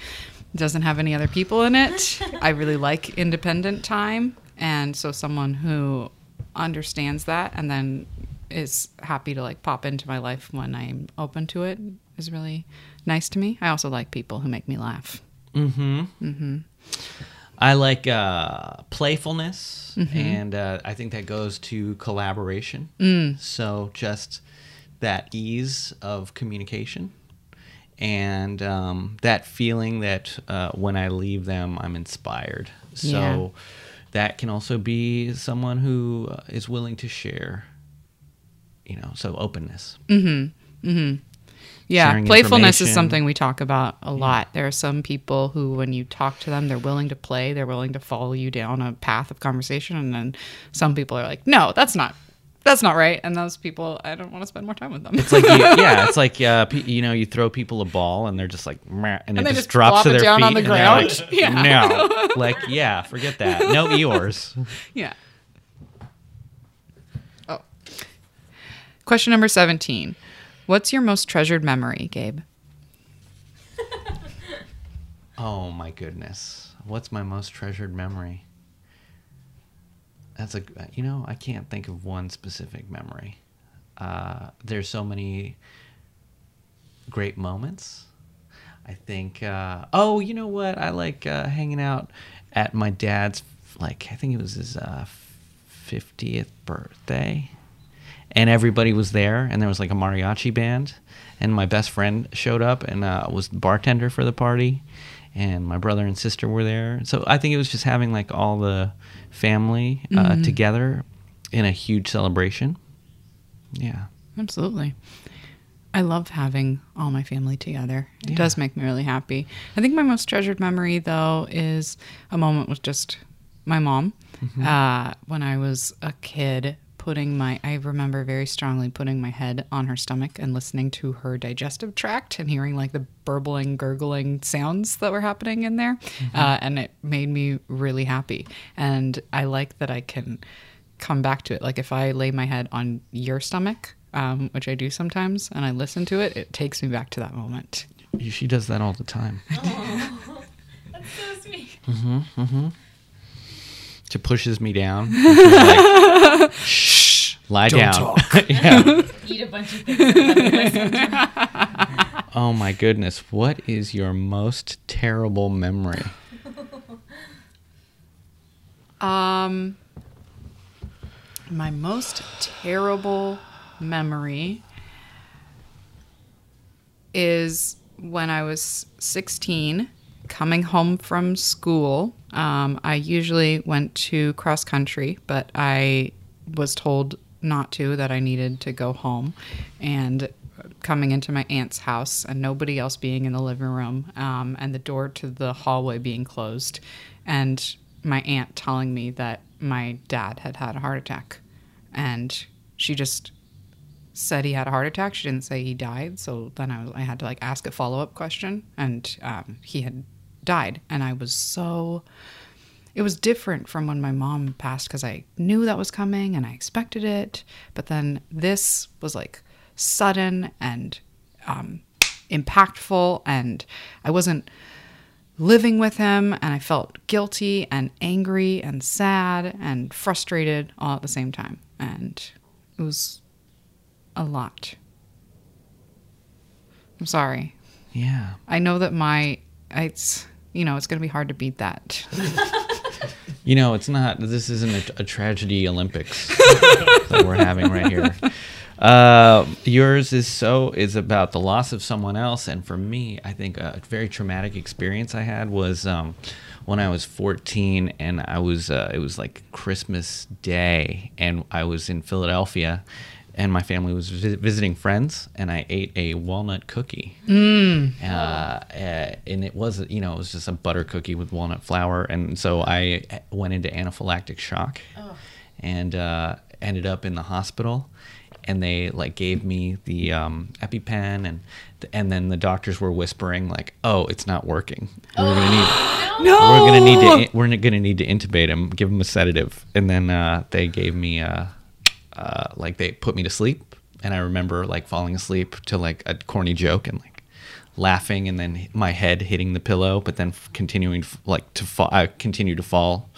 doesn't have any other people in it. I really (laughs) like independent time. And so someone who understands that and then is happy to like pop into my life when I'm open to it is really nice to me. I also like people who make me laugh. I like uh, playfulness, and uh, I think that goes to collaboration. So just that ease of communication, and um, that feeling that uh, when I leave them, I'm inspired. So Yeah. that can also be someone who uh, willing to share. You know, so openness. Yeah, playfulness is something we talk about a lot. There are some people who, when you talk to them, they're willing to play, they're willing to follow you down a path of conversation, and then some people are like, "No, that's not, that's not right." And those people, I don't want to spend more time with them. It's like you, (laughs) yeah, it's like uh, you know, you throw people a ball and they're just like, "Meh," and, it they just, just drops to their down feet on the and ground. Like, (laughs) Yeah. No, (laughs) like yeah, forget that. No Eeyores. yeah. Oh. Question number seventeen: What's your most treasured memory, Gabe? (laughs) Oh my goodness, what's my most treasured memory? That's a you know I can't think of one specific memory. Uh, there's so many great moments. I think. Uh, oh, you know what? I like uh, hanging out at my dad's. Like I think it was his uh, fiftieth birthday, and everybody was there, and there was like a mariachi band, and my best friend showed up and uh, was the bartender for the party, and my brother and sister were there. So I think it was just having like all the family uh, together in a huge celebration. Yeah. Absolutely. I love having all my family together. It does make me really happy. I think my most treasured memory, though, is a moment with just my mom. Uh, when I was a kid, putting my, I remember very strongly putting my head on her stomach and listening to her digestive tract and hearing like the burbling, gurgling sounds that were happening in there. Uh, and it made me really happy. And I like that I can come back to it. Like if I lay my head on your stomach, um, which I do sometimes, and I listen to it, it takes me back to that moment. She does that all the time. (laughs) That's so sweet. (laughs) She pushes me down. and (laughs) she's like, Shh, lie down. (laughs) yeah. Eat a bunch of things. and let me listen. (laughs) Oh my goodness. What is your most terrible memory? (laughs) Um, my most terrible memory is when I was 16, coming home from school. Um, I usually went to cross country, but I was told not to, that I needed to go home. And coming into my aunt's house and nobody else being in the living room um, and the door to the hallway being closed and my aunt telling me that my dad had had a heart attack and she just said he had a heart attack. She didn't say he died. So then I, I had to like ask a follow up question, and um, he had died. And I was so. It was different from when my mom passed because I knew that was coming and I expected it. But then this was like sudden and um, impactful, and I wasn't living with him and I felt guilty and angry and sad and frustrated all at the same time. And it was a lot. I'm sorry. Yeah. I know that my it's you know, it's going to be hard to beat that. (laughs) You know, it's not. This isn't a, a tragedy Olympics (laughs) that we're having right here. Uh, yours is so is about the loss of someone else, and for me, I think a very traumatic experience I had was um, when I was 14, and I was uh, it was like Christmas Day, and I was in Philadelphia, and my family was vi- visiting friends, and I ate a walnut cookie. Uh, uh, and it was, you know, it was just a butter cookie with walnut flour, and so I went into anaphylactic shock, and uh, ended up in the hospital. And they like gave me the um, EpiPen, and and then the doctors were whispering like, "Oh, it's not working. We're gonna need (gasps) no. we're gonna need to we're gonna need to intubate him, give him a sedative." And then uh, they gave me uh, uh, like they put me to sleep, and I remember like falling asleep to like a corny joke and like laughing, and then my head hitting the pillow, but then continuing like to fall. I continued to fall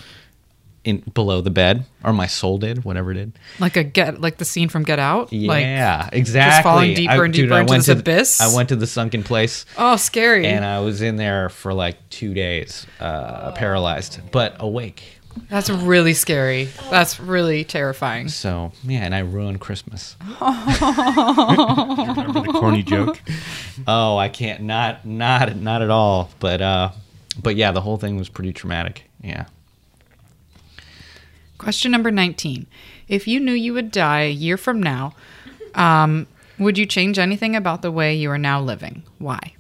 in below the bed, or my soul did, whatever it did. like a get like the scene from Get Out. Like, Yeah, exactly. Just falling deeper and deeper I into went this to the- abyss? I went to the sunken place. oh, scary. and I was in there for like two days, uh, paralyzed, but awake. That's really scary. That's really terrifying. So yeah, and I ruined Christmas. (laughs) Remember the corny joke? Oh, I can't not not not at all. But uh, but yeah, the whole thing was pretty traumatic. Yeah. Question number 19. If you knew you would die a year from now, um, would you change anything about the way you are now living? Why?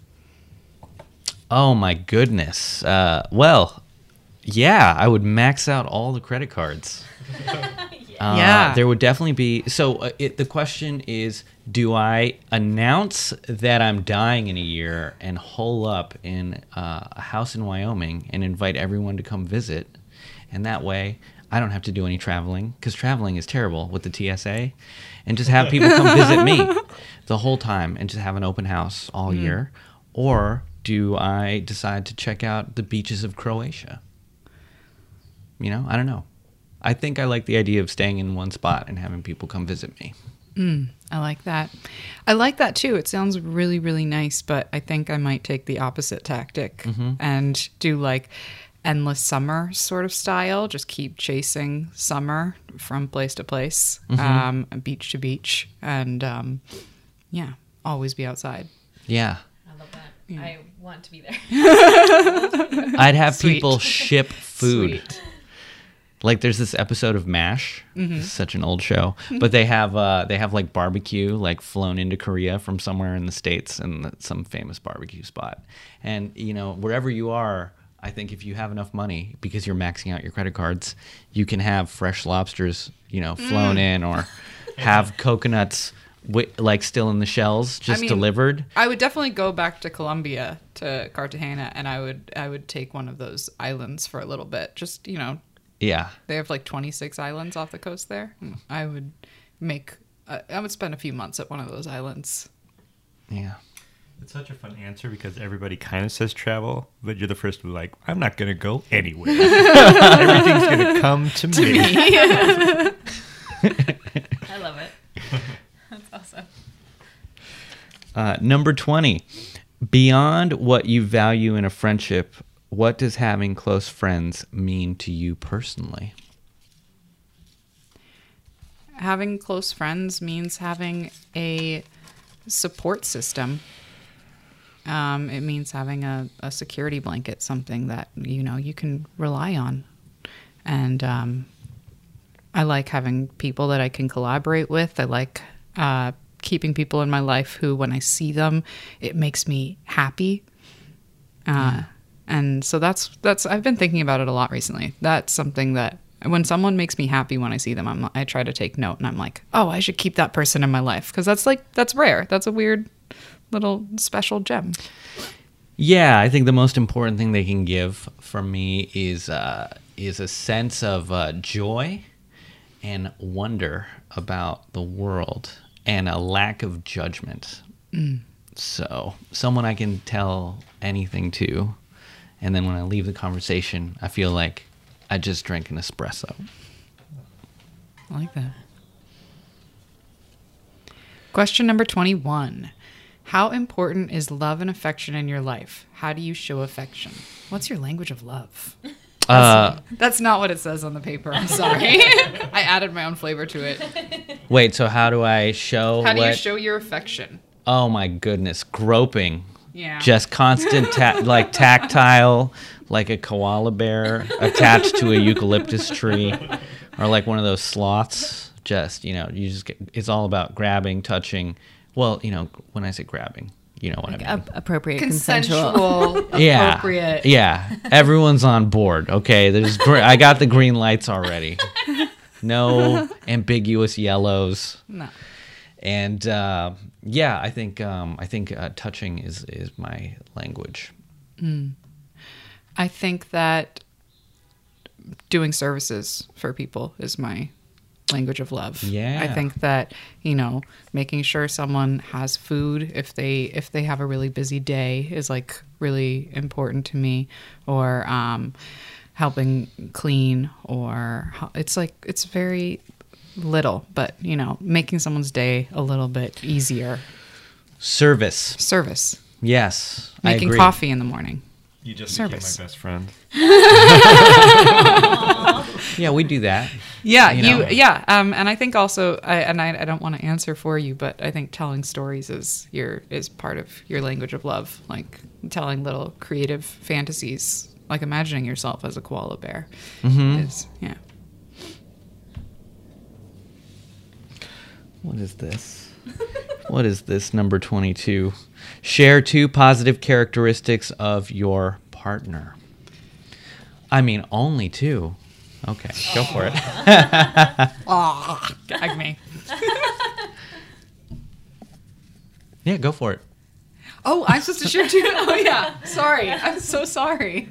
Oh my goodness. Uh, well, yeah, I would max out all the credit cards. (laughs) Uh, Yeah. there would definitely be. So uh, it, the question is, do I announce that I'm dying in a year and hole up in uh, a house in Wyoming and invite everyone to come visit, and that way I don't have to do any traveling because traveling is terrible with the TSA, and just have people come visit me (laughs) the whole time and just have an open house all year, or do I decide to check out the beaches of Croatia? You know, I don't know. I think I like the idea of staying in one spot and having people come visit me. I like that. I like that too. It sounds really, really nice, but I think I might take the opposite tactic and do like endless summer sort of style. Just keep chasing summer from place to place, um, beach to beach, and um, yeah, always be outside. Yeah. I love that. I want to be there. (laughs) I'd have Sweet. people ship food. Sweet. Like there's this episode of MASH. It's such an old show, but they have uh, they have like barbecue like flown into Korea from somewhere in the states and some famous barbecue spot. And you know wherever you are, I think if you have enough money because you're maxing out your credit cards, you can have fresh lobsters, you know, flown in or (laughs) have coconuts wi- like still in the shells just mean, delivered. I would definitely go back to Colombia to Cartagena, and I would I would take one of those islands for a little bit. Just you know, Yeah. they have like 26 islands off the coast there. I would make uh, I would spend a few months at one of those islands. Yeah. It's such a fun answer because everybody kind of says travel, but you're the first to be like, I'm not going to go anywhere. (laughs) Everything's going to come to, me. (laughs) I love it. (laughs) That's awesome. Uh, number 20. Beyond what you value in a friendship, what does having close friends mean to you personally? Having close friends means having a support system. Um, it means having a, a security blanket, something that you know you can rely on. And um, I like having people that I can collaborate with. I like uh, keeping people in my life who, when I see them, it makes me happy. Uh, And so that's that's I've been thinking about it a lot recently. That's something that when someone makes me happy when I see them, I'm I try to take note and I'm like, oh, I should keep that person in my life because that's like that's rare. That's a weird little special gem. Yeah, I think the most important thing they can give for me is uh, is a sense of uh, joy and wonder about the world and a lack of judgment. So someone I can tell anything to, and then when I leave the conversation, I feel like I just drank an espresso. I like that. Question number 21. How important is love and affection in your life? How do you show affection? What's your language of love? Uh, That's not what it says on the paper. I'm sorry. (laughs) I added my own flavor to it. wait, so how do I show? How do you show your affection? Oh my goodness, groping. Yeah. Just constant, ta- (laughs) like tactile, like a koala bear attached to a eucalyptus tree, or like one of those sloths. Just you know, you just get. It's all about grabbing, touching. Well, you know, when I say grabbing, you know what I mean. Ap- appropriate, consensual. Consensual, (laughs) yeah, appropriate. yeah. Everyone's on board. Okay, there's. Gr- I got the green lights already. (laughs) No ambiguous yellows. No. and uh, yeah, I think um, I think uh, touching is is my language. I think that doing services for people is my language of love. Yeah. I think that, you know, making sure someone has food if they if they have a really busy day is like really important to me or um helping clean or it's like it's very little, but you know, making someone's day a little bit easier. Service, Service. yes, I Making agree. coffee in the morning. You just Service. became my best friend. (laughs) Yeah, we do that. Yeah, you you, yeah, um, and I think also, I, and I, I don't want to answer for you, but I think telling stories is your is part of your language of love, like telling little creative fantasies, like imagining yourself as a koala bear. Mm-hmm. Is yeah. What is this? what is this number twenty-two? Share two positive characteristics of your partner. I mean, only two. Okay, go for it. (laughs) (laughs) oh, Gag me. (laughs) yeah, go for it. Oh, I'm supposed to share too. Oh yeah, sorry. I'm so sorry.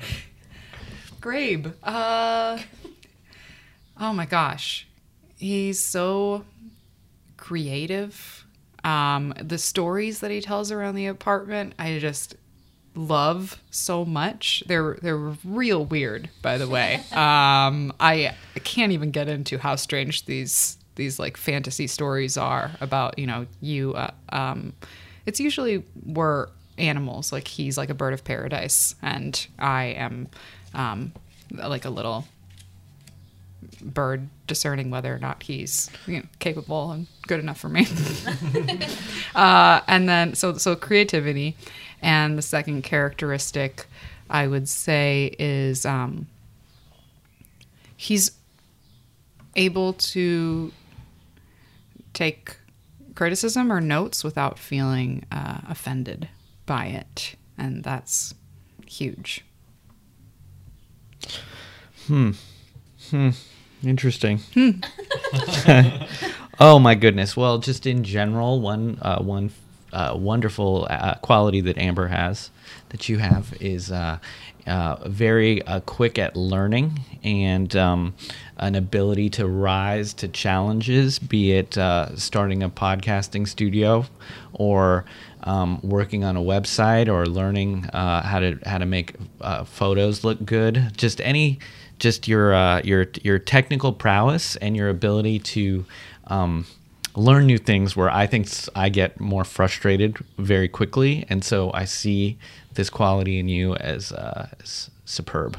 Grabe. Uh, oh my gosh, he's so creative. Um, the stories that he tells around the apartment, I just love so much. They're they're real weird, by the way. (laughs) Um, I, I can't even get into how strange these these like fantasy stories are about you know you. Uh, um, it's usually we're animals. Like he's like a bird of paradise, and I am um, like a little bird discerning whether or not he's you know, capable and good enough for me. (laughs) (laughs) uh, and then so so creativity, and the second characteristic I would say is um, he's able to take criticism or notes without feeling uh, offended by it, and that's huge. Interesting. (laughs) oh my goodness. Well, just in general, one uh, one uh, wonderful uh, quality that Amber has, that you have, is uh, uh, very uh, quick at learning and um, an ability to rise to challenges, be it uh, starting a podcasting studio or um, working on a website or learning uh, how to how to make uh, photos look good. Just any just your uh, your your technical prowess and your ability to um, learn new things. Where I think I get more frustrated very quickly, and so I see this quality in you as, uh, as superb.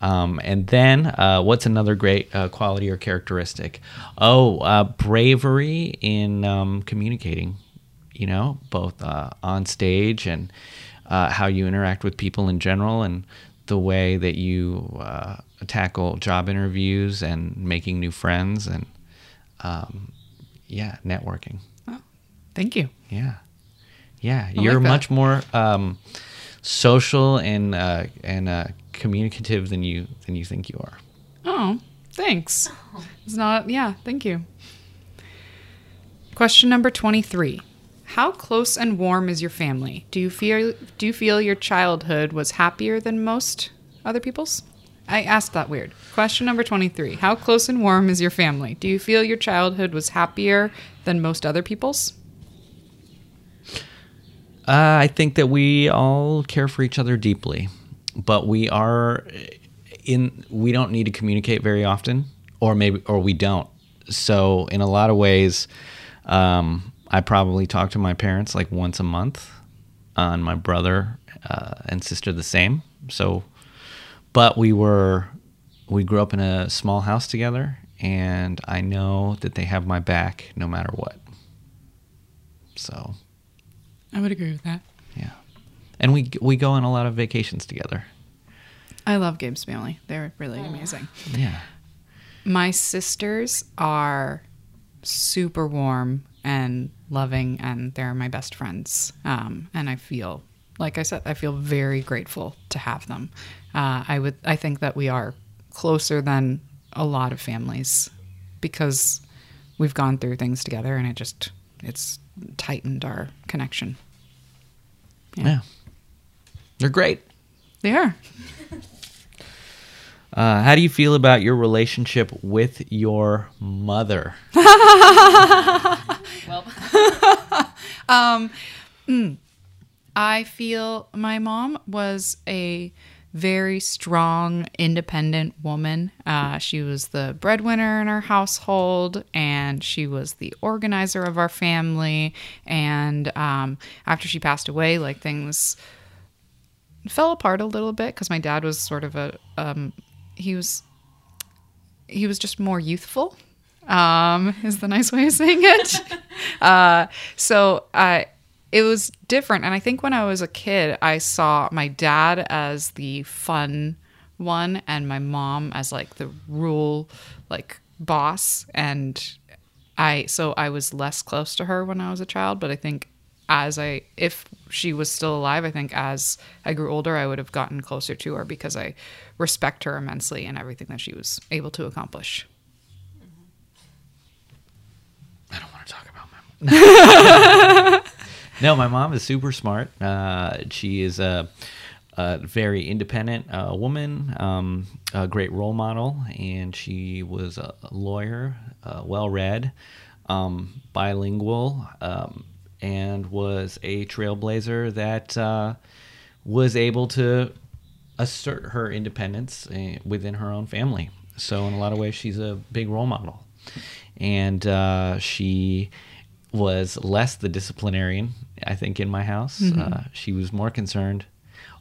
Um, and then, uh, what's another great uh, quality or characteristic? Oh, uh, bravery in um, communicating. You know, both uh, on stage and uh, how you interact with people in general, and the way that you uh, tackle job interviews and making new friends, and um, yeah, networking. Oh, Thank you. Yeah, yeah. like You're that. much more um, social and uh, and uh, communicative than you than you think you are. Oh, Thanks. It's not, yeah, thank you. Question number 23. How close and warm is your family? Do you feel do you feel your childhood was happier than most other people's? I asked that weird. Question number 23. How close and warm is your family? Do you feel your childhood was happier than most other people's? Uh, I think that we all care for each other deeply, but we are in. We don't need to communicate very often, or maybe, or we don't. So, in a lot of ways, um, I probably talk to my parents like once a month, and my brother uh, and sister the same. So, but we were, we grew up in a small house together, and I know that they have my back no matter what. So. I would agree with that. Yeah, and we we go on a lot of vacations together. I love Gabe's family. They're really amazing. Yeah, My sisters are super warm and loving, and they're my best friends. Um, and I feel, like I said, I feel very grateful to have them. Uh, I would, I think that we are closer than a lot of families because we've gone through things together, and it just it's tightened our connection. yeah, they're great. They are. (laughs) Uh, how do you feel about your relationship with your mother? (laughs) Well, (laughs) I feel my mom was a very strong, independent woman. Uh, she was the breadwinner in our household, and she was the organizer of our family. And um, after she passed away, like things fell apart a little bit because my dad was sort of a um, he was he was just more youthful um, is the nice way of saying it. (laughs) uh, so I, it was different, and I think when I was a kid, I saw my dad as the fun one, and my mom as like the rule, like boss, and I. So I was less close to her when I was a child, but I think as I, if she was still alive, I think as I grew older, I would have gotten closer to her because I respect her immensely and everything that she was able to accomplish. I don't want to talk about my. Mom. (laughs) no, my mom is super smart. Uh, she is a, a very independent uh, woman, um, a great role model, and she was a lawyer, uh, well read, um, bilingual, um, and was a trailblazer that uh, was able to assert her independence uh, within her own family. So, in a lot of ways, she's a big role model. And uh, she was less the disciplinarian, I think, in my house. Uh, she was more concerned,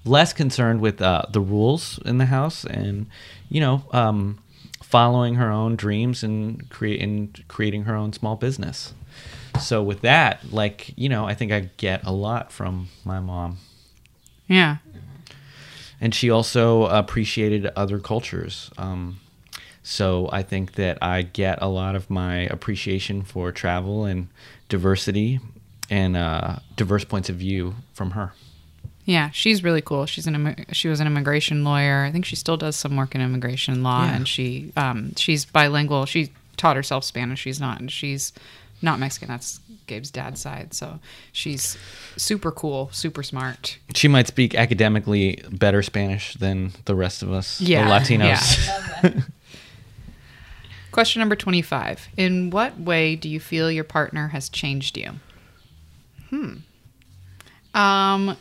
less concerned with uh, the rules in the house and, you know, um, following her own dreams and, create, and creating her own small business. So, with that, like, you know, I think I get a lot from my mom Yeah. and she also appreciated other cultures. Um, so I think that I get a lot of my appreciation for travel and diversity and uh, diverse points of view from her. Yeah, she's really cool. She's an she was an immigration lawyer. I think she still does some work in immigration law, Yeah. and she um, she's bilingual. She taught herself Spanish. She's not, and she's not Mexican. That's Gabe's dad's side. So she's super cool, super smart. She might speak academically better Spanish than the rest of us, Yeah, the Latinos. (laughs) Question number twenty five: In what way do you feel your partner has changed you? Hmm. Um,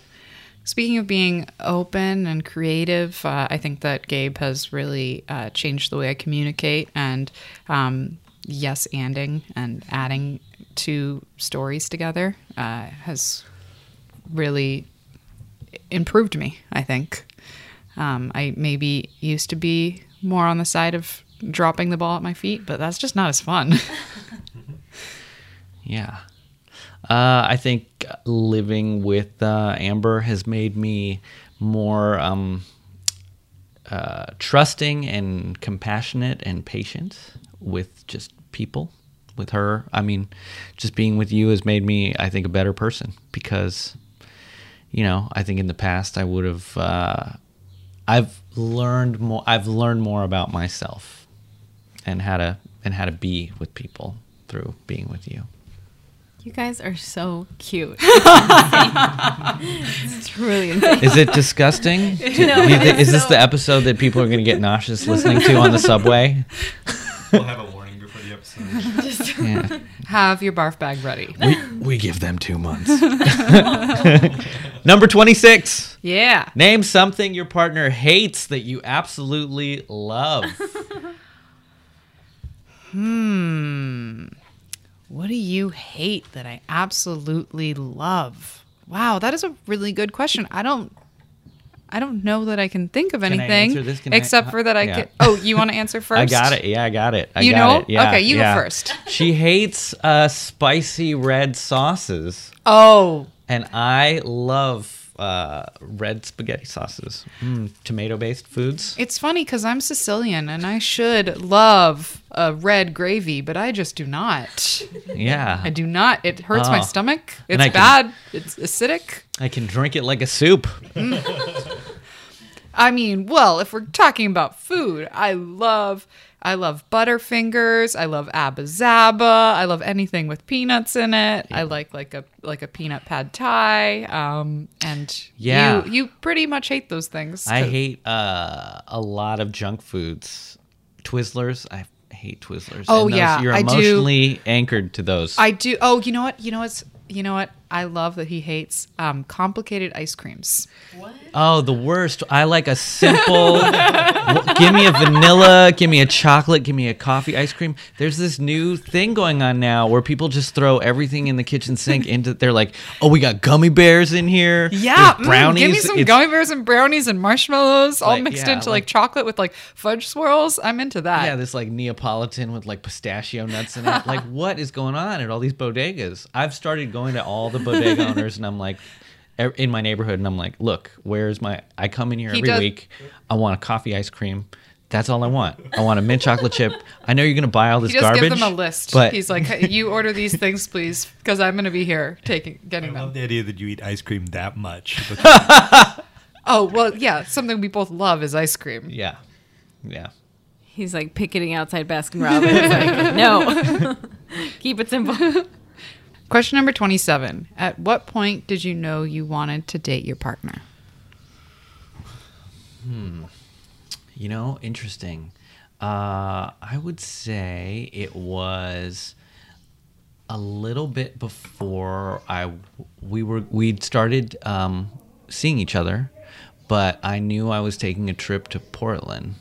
speaking of being open and creative, uh, I think that Gabe has really uh, changed the way I communicate and um, yes, anding and adding two stories together uh, has really improved me. I think um, I maybe used to be more on the side of dropping the ball at my feet, but that's just not as fun. (laughs) Yeah. Uh, I think living with uh, Amber has made me more um, uh, trusting and compassionate and patient with just people. With her, I mean, just being with you has made me, I think, a better person because, you know, I think in the past I would have, uh, I've learned more. I've learned more about myself and how to and how to be with people through being with you. You guys are so cute. (laughs) it's truly insane. Is it disgusting? (laughs) Do- do you thi- is this the episode that people are going to get nauseous listening to on the subway? We'll have a warning before the episode. Yeah. (laughs) Have your barf bag ready. We, we give them two months. (laughs) Number 26. Yeah. Name something your partner hates that you absolutely love. (laughs) Hmm. What do you hate that I absolutely love? Wow, that is a really good question. I don't I don't know that I can think of anything? Can I- except for that I Yeah. can Oh, you want to answer first? (laughs) I got it. Yeah, I got it. I You got know? it. Yeah, Okay, you go first. (laughs) She hates uh, spicy red sauces, Oh, and I love uh, red spaghetti sauces. Mm, tomato-based foods. it's funny because I'm Sicilian and I should love a red gravy, but I just do not. Yeah, I do not. It hurts my Oh. stomach. It's can- bad. It's acidic. I can drink it like a soup. (laughs) I mean, well, if we're talking about food, I love I love Butterfingers. I love Abba Zaba. I love anything with peanuts in it. I like like a like a peanut pad thai. Um, and Yeah. you you pretty much hate those things. I hate uh, a lot of junk foods. Twizzlers. I hate Twizzlers. Oh, those- yeah, you're I do. emotionally anchored to those. I do. Oh, you know what? You know what's you know what? I love that he hates um, complicated ice creams. What? Oh, the worst. I like a simple. (laughs) give me a vanilla, give me a chocolate, give me a coffee ice cream. There's this new thing going on now where people just throw everything in the kitchen sink into. They're like, oh, we got gummy bears in here. Yeah, There's mm, brownies. give me some It's- gummy bears and brownies and marshmallows all Like, mixed yeah, into like, like- chocolate with like fudge swirls. I'm into that. Yeah, this like Neapolitan with like pistachio nuts in it. like, (laughs) what is going on at all these bodegas? I've started going to all the bodega owners, and I'm like, er- in my neighborhood, and I'm like, look, where's my? I come in here He every does- week. I want a coffee ice cream. That's all I want. I want a mint chocolate chip. I know you're gonna buy all this He just garbage. gives them a list. But He's like, hey, "You order these things, please, because I'm going to be here taking getting I getting love them." the idea that you eat ice cream that much. (laughs) Oh well, yeah. Something we both love is ice cream. yeah, yeah. He's like picketing outside Baskin Robbins. like, no. (laughs) (laughs) Keep it simple. Question number twenty-seven. At what point did you know you wanted to date your partner? Hmm. You know, interesting. Uh, I would say it was a little bit before I we were we'd started um, seeing each other, but I knew I was taking a trip to Portland,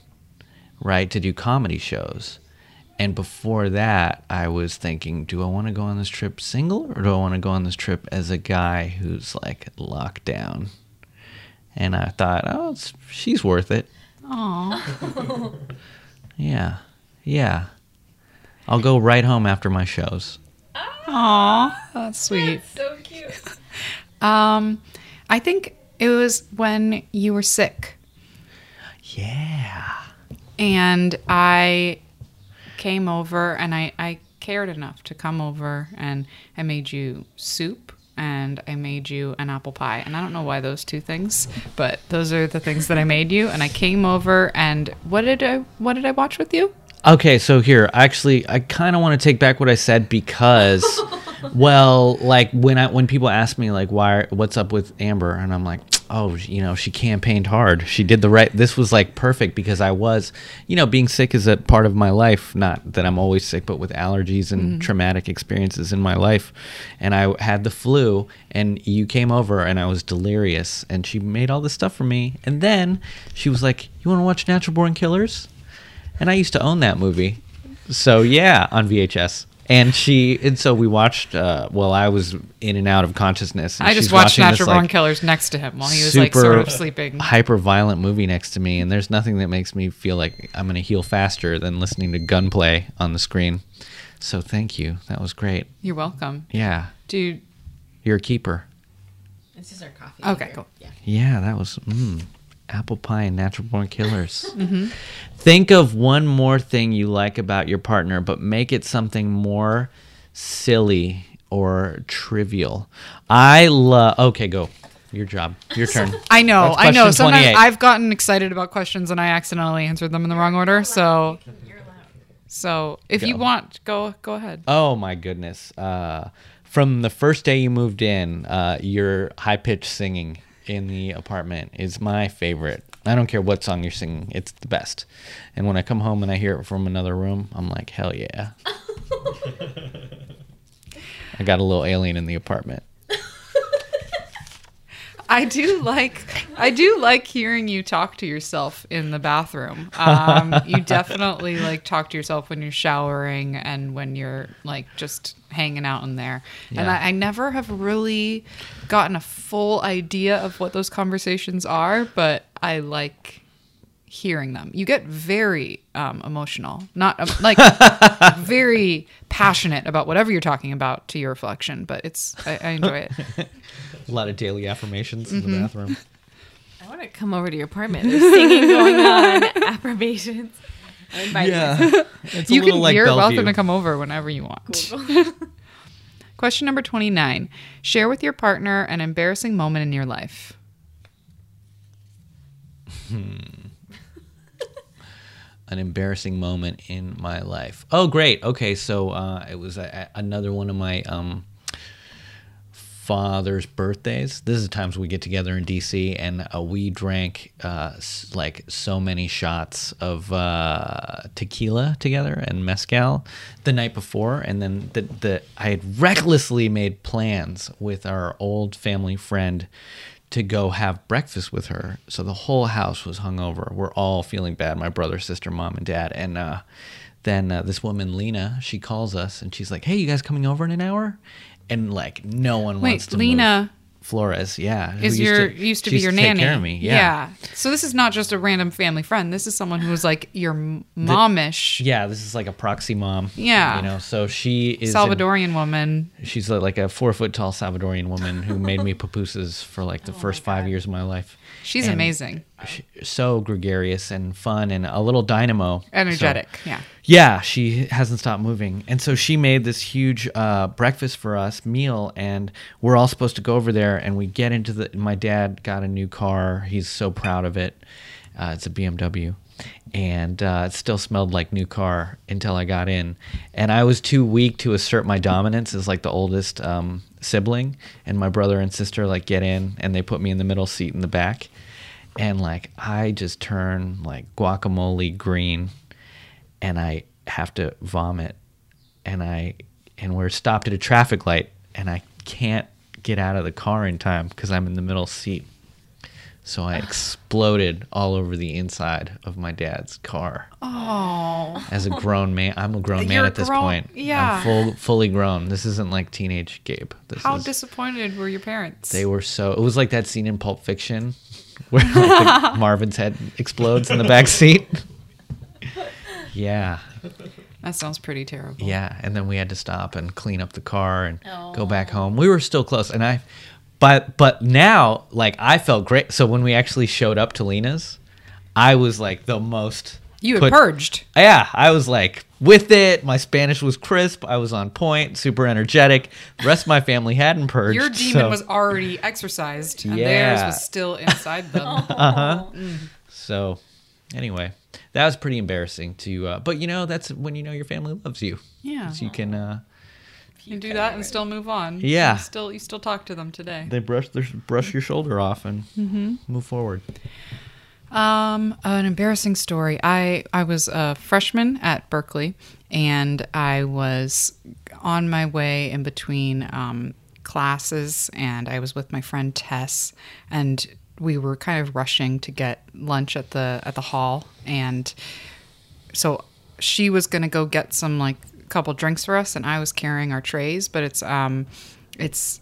right, to do comedy shows. And before that, I was thinking, do I want to go on this trip single or do I want to go on this trip as a guy who's like locked down? And I thought, oh, it's, she's worth it. Aw. (laughs) Yeah. Yeah. I'll go right home after my shows. Aw. That's sweet. so cute. (laughs) Um, I think it was when you were sick. Yeah. and I came over and I, I cared enough to come over and I made you soup and I made you an apple pie. And I don't know why those two things, but those are the things that I made you. And I came over and what did I what did I watch with you? Okay, so here, actually, I kind of want to take back what I said because, (laughs) well, like when I when people ask me like why what's up with Amber, and I'm like, oh, you know, she campaigned hard. She did the right. This was like perfect because I was, you know, being sick is a part of my life. Not that I'm always sick, but with allergies and mm-hmm. traumatic experiences in my life, and I had the flu, and you came over, and I was delirious, and she made all this stuff for me, and then she was like, you want to watch Natural Born Killers? and I used to own that movie. So yeah, on VHS. And she and so we watched. Uh, well, I was in and out of consciousness. and I just watched watching this, Natural Born like, Killers next to him while he was like sort of sleeping. hyper violent movie next to me, and there's nothing that makes me feel like I'm gonna heal faster than listening to gunplay on the screen. So thank you. That was great. You're welcome. Yeah, Dude, you're a keeper. This is our coffee. Okay, cool. Yeah. Yeah, that was mm, apple pie and natural born killers. (laughs) Mm-hmm. Think of one more thing you like about your partner, but make it something more silly or trivial. I love. Okay, go. Your job. Your turn. (laughs) I know, I know. Sometimes I've gotten excited about questions and I accidentally answered them in the wrong order. So So if you want, go go ahead. Oh my goodness. Uh, from the first day you moved in, uh, your high pitched singing in the apartment is my favorite. I don't care what song you're singing, it's the best. And when I come home and I hear it from another room, I'm like, hell yeah. (laughs) I got a little alien in the apartment. I do like I do like hearing you talk to yourself in the bathroom. Um, you definitely like talk to yourself when you're showering and when you're like just hanging out in there. And I, I never have really gotten a full idea of what those conversations are, but I like hearing them. You get very um, emotional, not um, like (laughs) very passionate about whatever you're talking about to your reflection, but it's I, I enjoy it. (laughs) A lot of daily affirmations in the bathroom. I want to come over to your apartment. There's singing going on, (laughs) affirmations. Yeah. It's you little can, like you're Bellevue. welcome to come over whenever you want. Question number 29. Share with your partner an embarrassing moment in your life. An embarrassing moment in my life. Oh, great. Okay, so uh, it was a, a- another one of my um, father's birthdays. This is the times we get together in DC, and uh, we drank uh, s- like so many shots of uh, tequila together and mezcal the night before, and then the the I had recklessly made plans with our old family friend to go have breakfast with her. So the whole house was hungover. We're all feeling bad. My brother, sister, mom, and dad. And uh, then uh, this woman, Lena, she calls us and she's like, "Hey, you guys coming over in an hour?" And like, no one Wait, wants to Lena move. Flores, yeah, Is your used to she be your nanny? me, yeah. So this is not just a random family friend. This is someone who is like your momish Yeah, this is like a proxy mom. Yeah. you know. So she is in- Salvadorian woman. she's uh, like a four foot tall Salvadorian woman who made me pupusas for like the first five years of my life. She's And amazing. So gregarious and fun and a little dynamo. So- Energetic. yeah. yeah, she hasn't stopped moving. And so she made this huge uh, breakfast for us meal, and we're all supposed to go over there. And we get into the. My dad got a new car. He's so proud of it. Uh, it's a BMW. And uh, it still smelled like new car until I got in. And I was too weak to assert my dominance as like the oldest um, sibling. And my brother and sister like get in and they put me in the middle seat in the back. And like I just turn like guacamole green and I have to vomit and I and we're stopped at a traffic light and I can't get out of the car in time because I'm in the middle seat. So I (sighs) exploded all over the inside of my dad's car. Oh. As a grown man, I'm a grown (laughs) man You're at this grown- point. yeah. I'm full, fully grown. This isn't like teenage Gabe. This How is, disappointed were your parents? they were so. It was like that scene in Pulp Fiction (laughs) where like, (laughs) Marvin's head explodes in the back seat. (laughs) Yeah, that sounds pretty terrible. yeah, and then we had to stop and clean up the car and go back home. We were still close, and I, but but now like I felt great. So when we actually showed up to Lena's, I was like the most. You had put- purged. Yeah, I was like with it. My Spanish was crisp. I was on point, super energetic. The rest of my family hadn't purged. Your demon so- was already exercised, and theirs was still inside them. (laughs) Uh-huh. So, anyway, that was pretty embarrassing to. Uh, but you know, that's when you know your family loves you. Yeah. You can. Uh, You do that and still move on. Yeah. You still you still talk to them today. they brush their, brush your shoulder off and move forward. Um, an embarrassing story. I I was a freshman at Berkeley, and I was on my way in between um, classes, and I was with my friend Tess, and we were kind of rushing to get lunch at the at the hall, and so she was gonna go get some like a couple drinks for us, and I was carrying our trays, but it's um, it's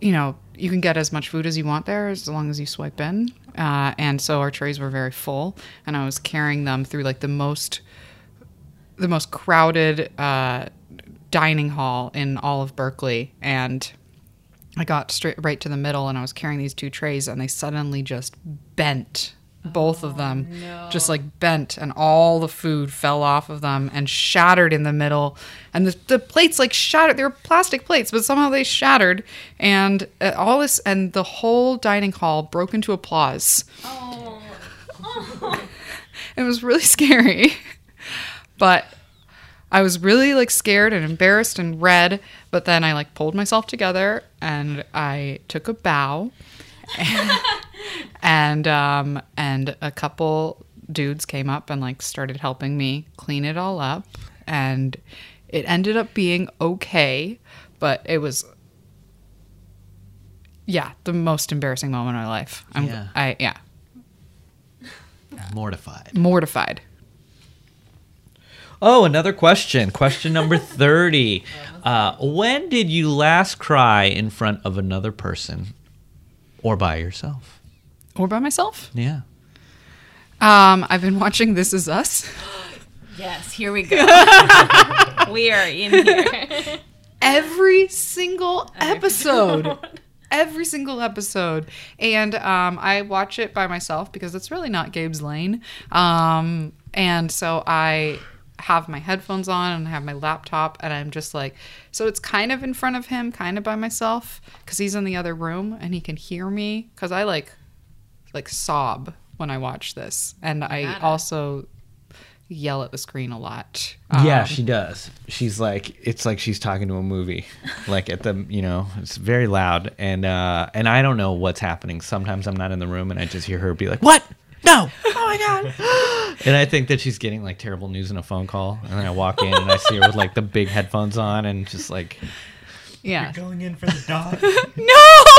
you know, you can get as much food as you want there as long as you swipe in. Uh, and so our trays were very full, and I was carrying them through like the most, the most crowded uh, dining hall in all of Berkeley, and I got straight right to the middle, and I was carrying these two trays, and they suddenly just bent. Both of them just like bent, and all the food fell off of them and shattered in the middle. And the, the plates like shattered. They were plastic plates, but somehow they shattered. And uh, all this, and the whole dining hall broke into applause. (laughs) It was really scary. But I was really like scared and embarrassed and red, but then I like pulled myself together and I took a bow. and (laughs) um and a couple dudes came up and like started helping me clean it all up and it ended up being okay, but it was yeah, the most embarrassing moment of my life. I'm Yeah. I yeah, Mortified. mortified. Oh, another question. Question number (laughs) 30. Uh, when did you last cry in front of another person or by yourself? Or by myself? Yeah. Um, I've been watching This Is Us. (gasps) Yes, here we go. (laughs) we are in here. every single episode. Every single episode. And um, I watch it by myself because it's really not Gabe's lane. Um, and so I have my headphones on and I have my laptop and I'm just like, so it's kind of in front of him, kind of by myself because he's in the other room and he can hear me because I like, like sob when I watch this. And I also yell at the screen a lot. yeah, Um, she does. She's like it's like she's talking to a movie. (laughs) Like at the, you know, it's very loud and uh and I don't know what's happening. Sometimes I'm not in the room and I just hear her be like, "What? No. Oh my god." (laughs) and I think that she's getting like terrible news in a phone call and then I walk in and I see her with like the big headphones on and just like Yeah. You're going in for the dog. (laughs) No!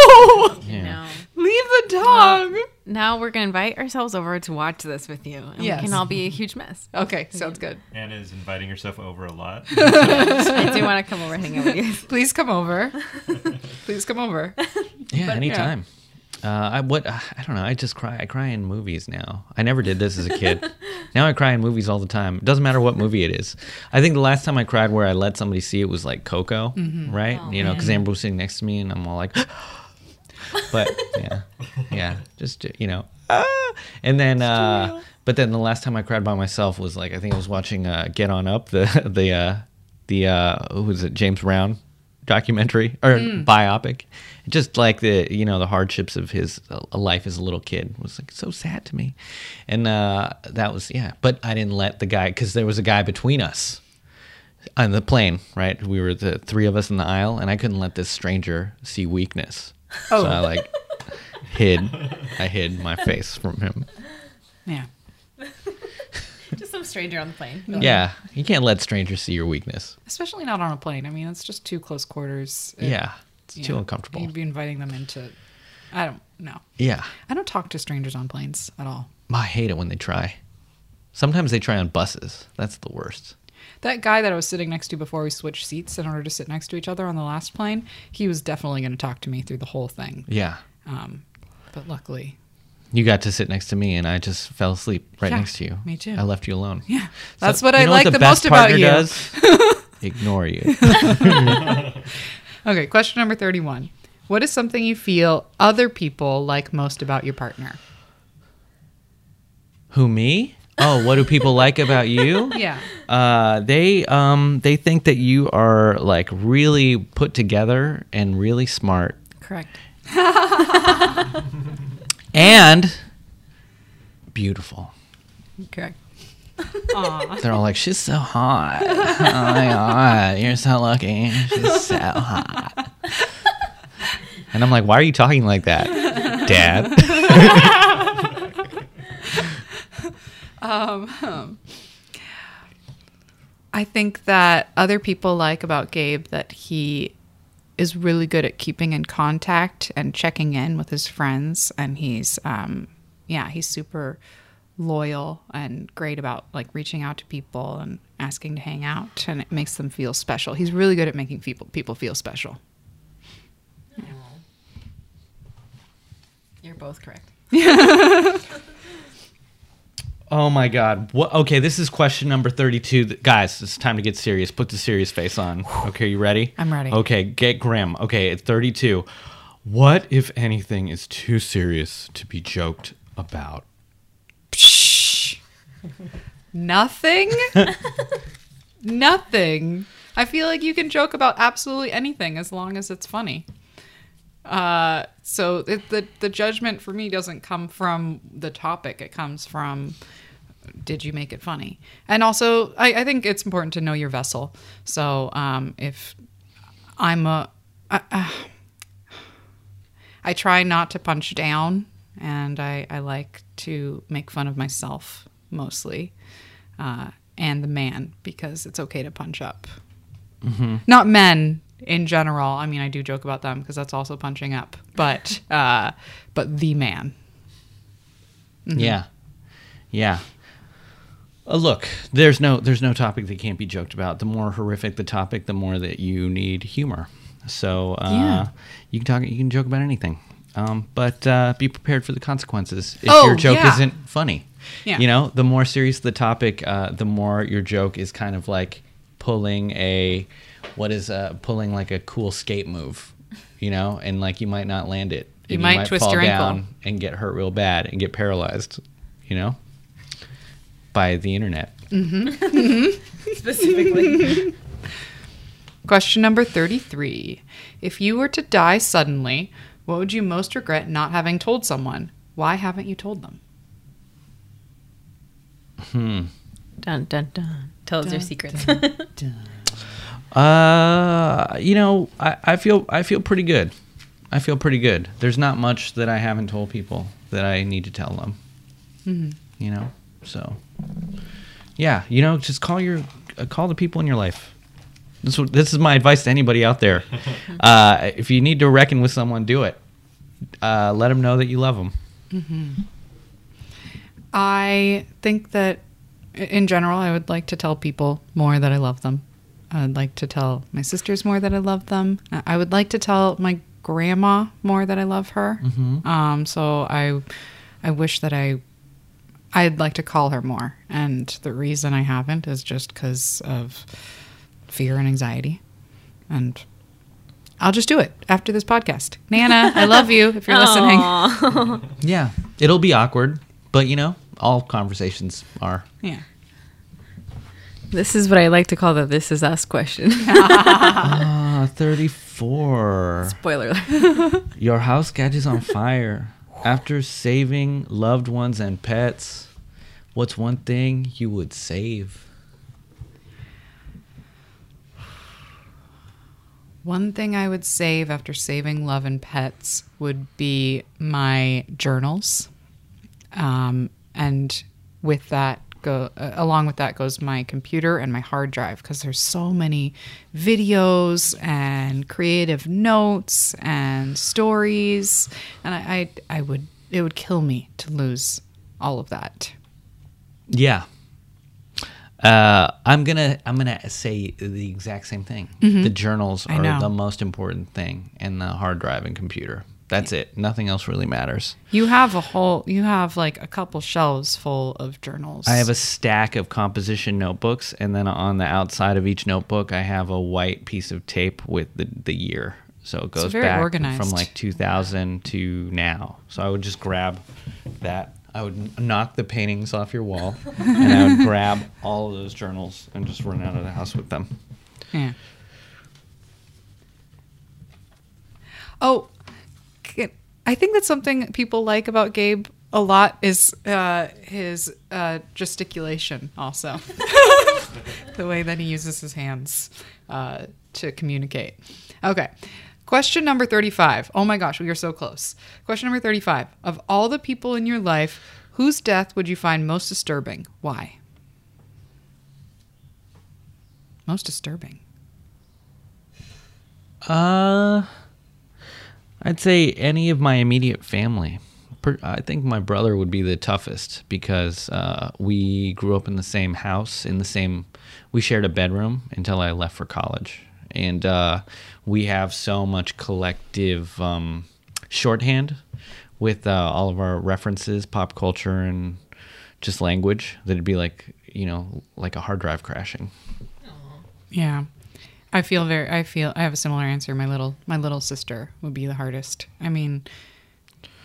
(laughs) yeah. No. Leave the dog. Now we're gonna invite ourselves over to watch this with you, and Yes. we can all be a huge mess. Okay, sounds good. Anna is inviting herself over a lot. (laughs) I do want to come over and hang out with you. (laughs) Please come over. Please come over. Yeah, anytime. Uh, I what I don't know. I just cry. I cry in movies now. I never did this as a kid. now I cry in movies all the time. It doesn't matter what movie it is. I think the last time I cried where I let somebody see it was like Coco, right? you know, because Amber was sitting next to me and I'm all like, (gasps) but yeah, yeah, just you know, ah! and then. uh but then the last time I cried by myself was like I think I was watching uh, Get On Up the the uh, the uh, who was it James Brown documentary or biopic. Just like the you know the hardships of his uh, life as a little kid was like so sad to me. And uh that was yeah. But i didn't let the guy because there was a guy between us on the plane right? We were the three of us in the aisle and i couldn't let this stranger see weakness Oh. so i like hid i hid my face from him Yeah. (laughs) Just some stranger on the plane. yeah you can't let strangers see your weakness Especially not on a plane. I mean, it's just too close quarters. It- yeah it's too know, uncomfortable You'd be inviting them into. I don't know. yeah I don't talk to strangers on planes at all. i hate it when they try sometimes they try on buses that's the worst That guy that I was sitting next to before we switched seats in order to sit next to each other on the last plane, he was definitely going to talk to me through the whole thing. yeah Um, but luckily, You got to sit next to me, and I just fell asleep right Yeah, next to you. me too. I left you alone. yeah, So, that's what I like the, the, best most about you. Does? (laughs) Ignore you. Okay, question number 31. What is something you feel other people like most about your partner? Who me? Oh, what do people like about you? (laughs) Yeah. Uh, they um they think that you are like really put together and really smart Correct. and beautiful. Correct. (laughs) They're all like, she's so hot. Oh my god, you're so lucky. She's so hot. And I'm like, why are you talking like that, Dad? (laughs) (laughs) I think that other people like about Gabe that he is really good at keeping in contact and checking in with his friends and he's um yeah, he's super loyal and great about like reaching out to people and asking to hang out and it makes them feel special. He's really good at making people people feel special. You're both correct. (laughs) Oh my god. What okay, this is question number 32. Guys, it's time to get serious. Put the serious face on. Okay, you ready? I'm ready. Okay, get grim. Okay, at 32. What if anything is too serious to be joked about? Nothing? (laughs) Nothing. I feel like you can joke about absolutely anything as long as it's funny. Uh, so it, the the judgment for me doesn't come from the topic; it comes from did you make it funny? And also, I, I think it's important to know your vessel. So um, if I'm a, I, uh, I try not to punch down, and I, I like to make fun of myself mostly, uh, and the man because it's okay to punch up. Not men in general. I mean, I do joke about them because that's also punching up, but (laughs) uh, but the man. Yeah, yeah. Uh, look, there's no there's no topic that can't be joked about. The more horrific the topic, the more that you need humor. So uh, Yeah. you can talk, you can joke about anything, um, but uh, be prepared for the consequences if Oh, your joke yeah. isn't funny. Yeah. You know, the more serious the topic, uh, the more your joke is kind of like pulling a what is uh, pulling like a cool skate move. You know, and like you might not land it. You and might twist your ankle. down and get hurt real bad and get paralyzed. You know, by the internet. Mm-hmm. Mm-hmm. (laughs) Specifically. Question number 33. If you were to die suddenly, what would you most regret not having told someone? Why haven't you told them? Hmm. dun dun dun. Tell us your secrets. (laughs) Uh, you know, I, I feel I feel pretty good. I feel pretty good. There's not much that I haven't told people that I need to tell them. You know, so yeah, you know, just call your uh, call the people in your life. This is- this is my advice to anybody out there. (laughs) Uh, if you need to reckon with someone, do it. Uh, let them know that you love them. I think that in general, I would like to tell people more that I love them. I'd like to tell my sisters more that I love them. I I would like to tell my grandma more that I love her. Um, so I, I wish that I, I'd like to call her more. And the reason I haven't is just because of fear and anxiety. And I'll just do it after this podcast. Nana, I love you if you're (laughs) listening. (laughs) Yeah, it'll be awkward, but you know, all conversations are. Yeah. This is what I like to call the "This is Us" question. (laughs) Ah, 34. Spoiler. (laughs) Your house catches on fire. After saving loved ones and pets, what's one thing you would save? One thing I would save after saving love and pets would be my journals, um, and with that go uh, along with that goes my computer and my hard drive because there's so many videos and creative notes and stories, and I, I I would it would kill me to lose all of that. Yeah. Uh, I'm gonna I'm gonna say the exact same thing. The journals are the most important thing, and the hard drive and computer. That's it. Nothing else really matters. You have a whole you have like a couple shelves full of journals. I have a stack of composition notebooks, and then on the outside of each notebook, I have a white piece of tape with the, the year. So it goes very back organized. from like 2000 to now. So I would just grab that. I would knock the paintings off your wall, (laughs) and I would grab all of those journals and just run out of the house with them. Yeah. Oh, I think that's something people like about Gabe a lot is uh, his uh, gesticulation. Also, (laughs) the way that he uses his hands uh, to communicate. Okay. Question number 35. Oh my gosh, we are so close. Question number 35. Of all the people in your life, whose death would you find most disturbing? Why? Most disturbing. Uh, I'd say any of my immediate family. I think my brother would be the toughest because uh, we grew up in the same house, in the same. We shared a bedroom until I left for college, and uh, we have so much collective um, shorthand with uh, all of our references, pop culture, and just language that it'd be like you know like a hard drive crashing. Yeah. I feel very I feel I have a similar answer. My little my little sister would be the hardest. I mean,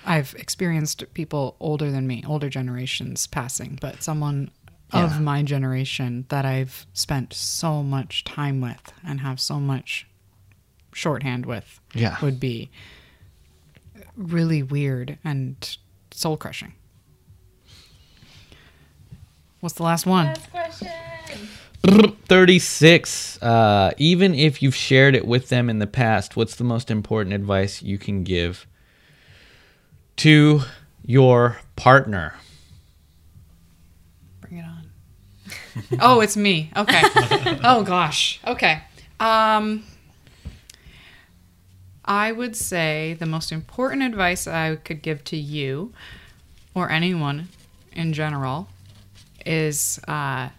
I've experienced people older than me, older generations passing, but someone Yeah. of my generation that I've spent so much time with and have so much shorthand with Yeah. would be really weird and soul crushing. What's the last one? 36. Uh, even if you've shared it with them in the past, what's the most important advice you can give to your partner? Bring it on. (laughs) oh, it's me. Okay. (laughs) oh gosh. Okay. Um I would say the most important advice I could give to you or anyone in general is uh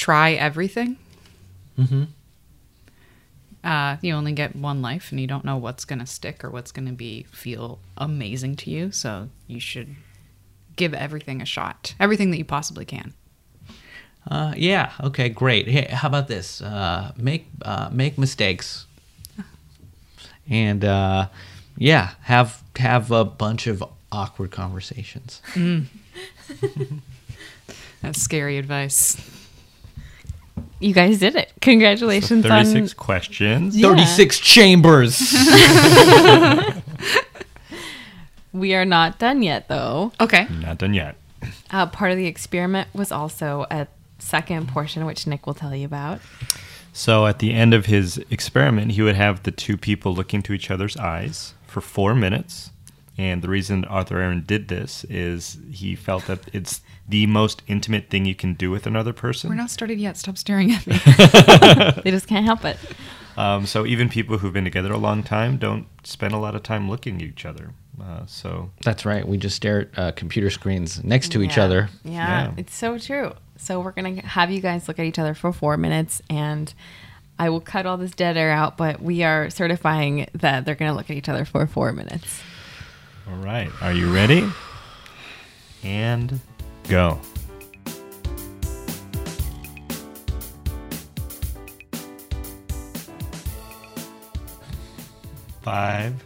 try everything. Mm-hmm. Uh, you only get one life, and you don't know what's gonna stick or what's gonna be feel amazing to you. So you should give everything a shot, everything that you possibly can. Uh, yeah. Okay. Great. Hey, how about this? Uh, make uh, make mistakes, (laughs) and uh, yeah, have have a bunch of awkward conversations. (laughs) That's scary advice. You guys did it. Congratulations on 36 questions. Yeah. Thirty six chambers. (laughs) We are not done yet, though. Okay. Not done yet. Uh, part of the experiment was also a second portion, which Nick will tell you about. So at the end of his experiment, he would have the two people look into each other's eyes for four minutes. And the reason Arthur Aron did this is he felt that it's the most intimate thing you can do with another person. We're not started yet. Stop staring at me. (laughs) They just can't help it. Um, so even people who've been together a long time don't spend a lot of time looking at each other. Uh, so That's right. We just stare at uh, computer screens next to each other. Yeah, Yeah. it's so true. So we're gonna have you guys look at each other for four minutes, and I will cut all this dead air out. But we are certifying that they're gonna look at each other for four minutes. All right, are you ready? And go. Five,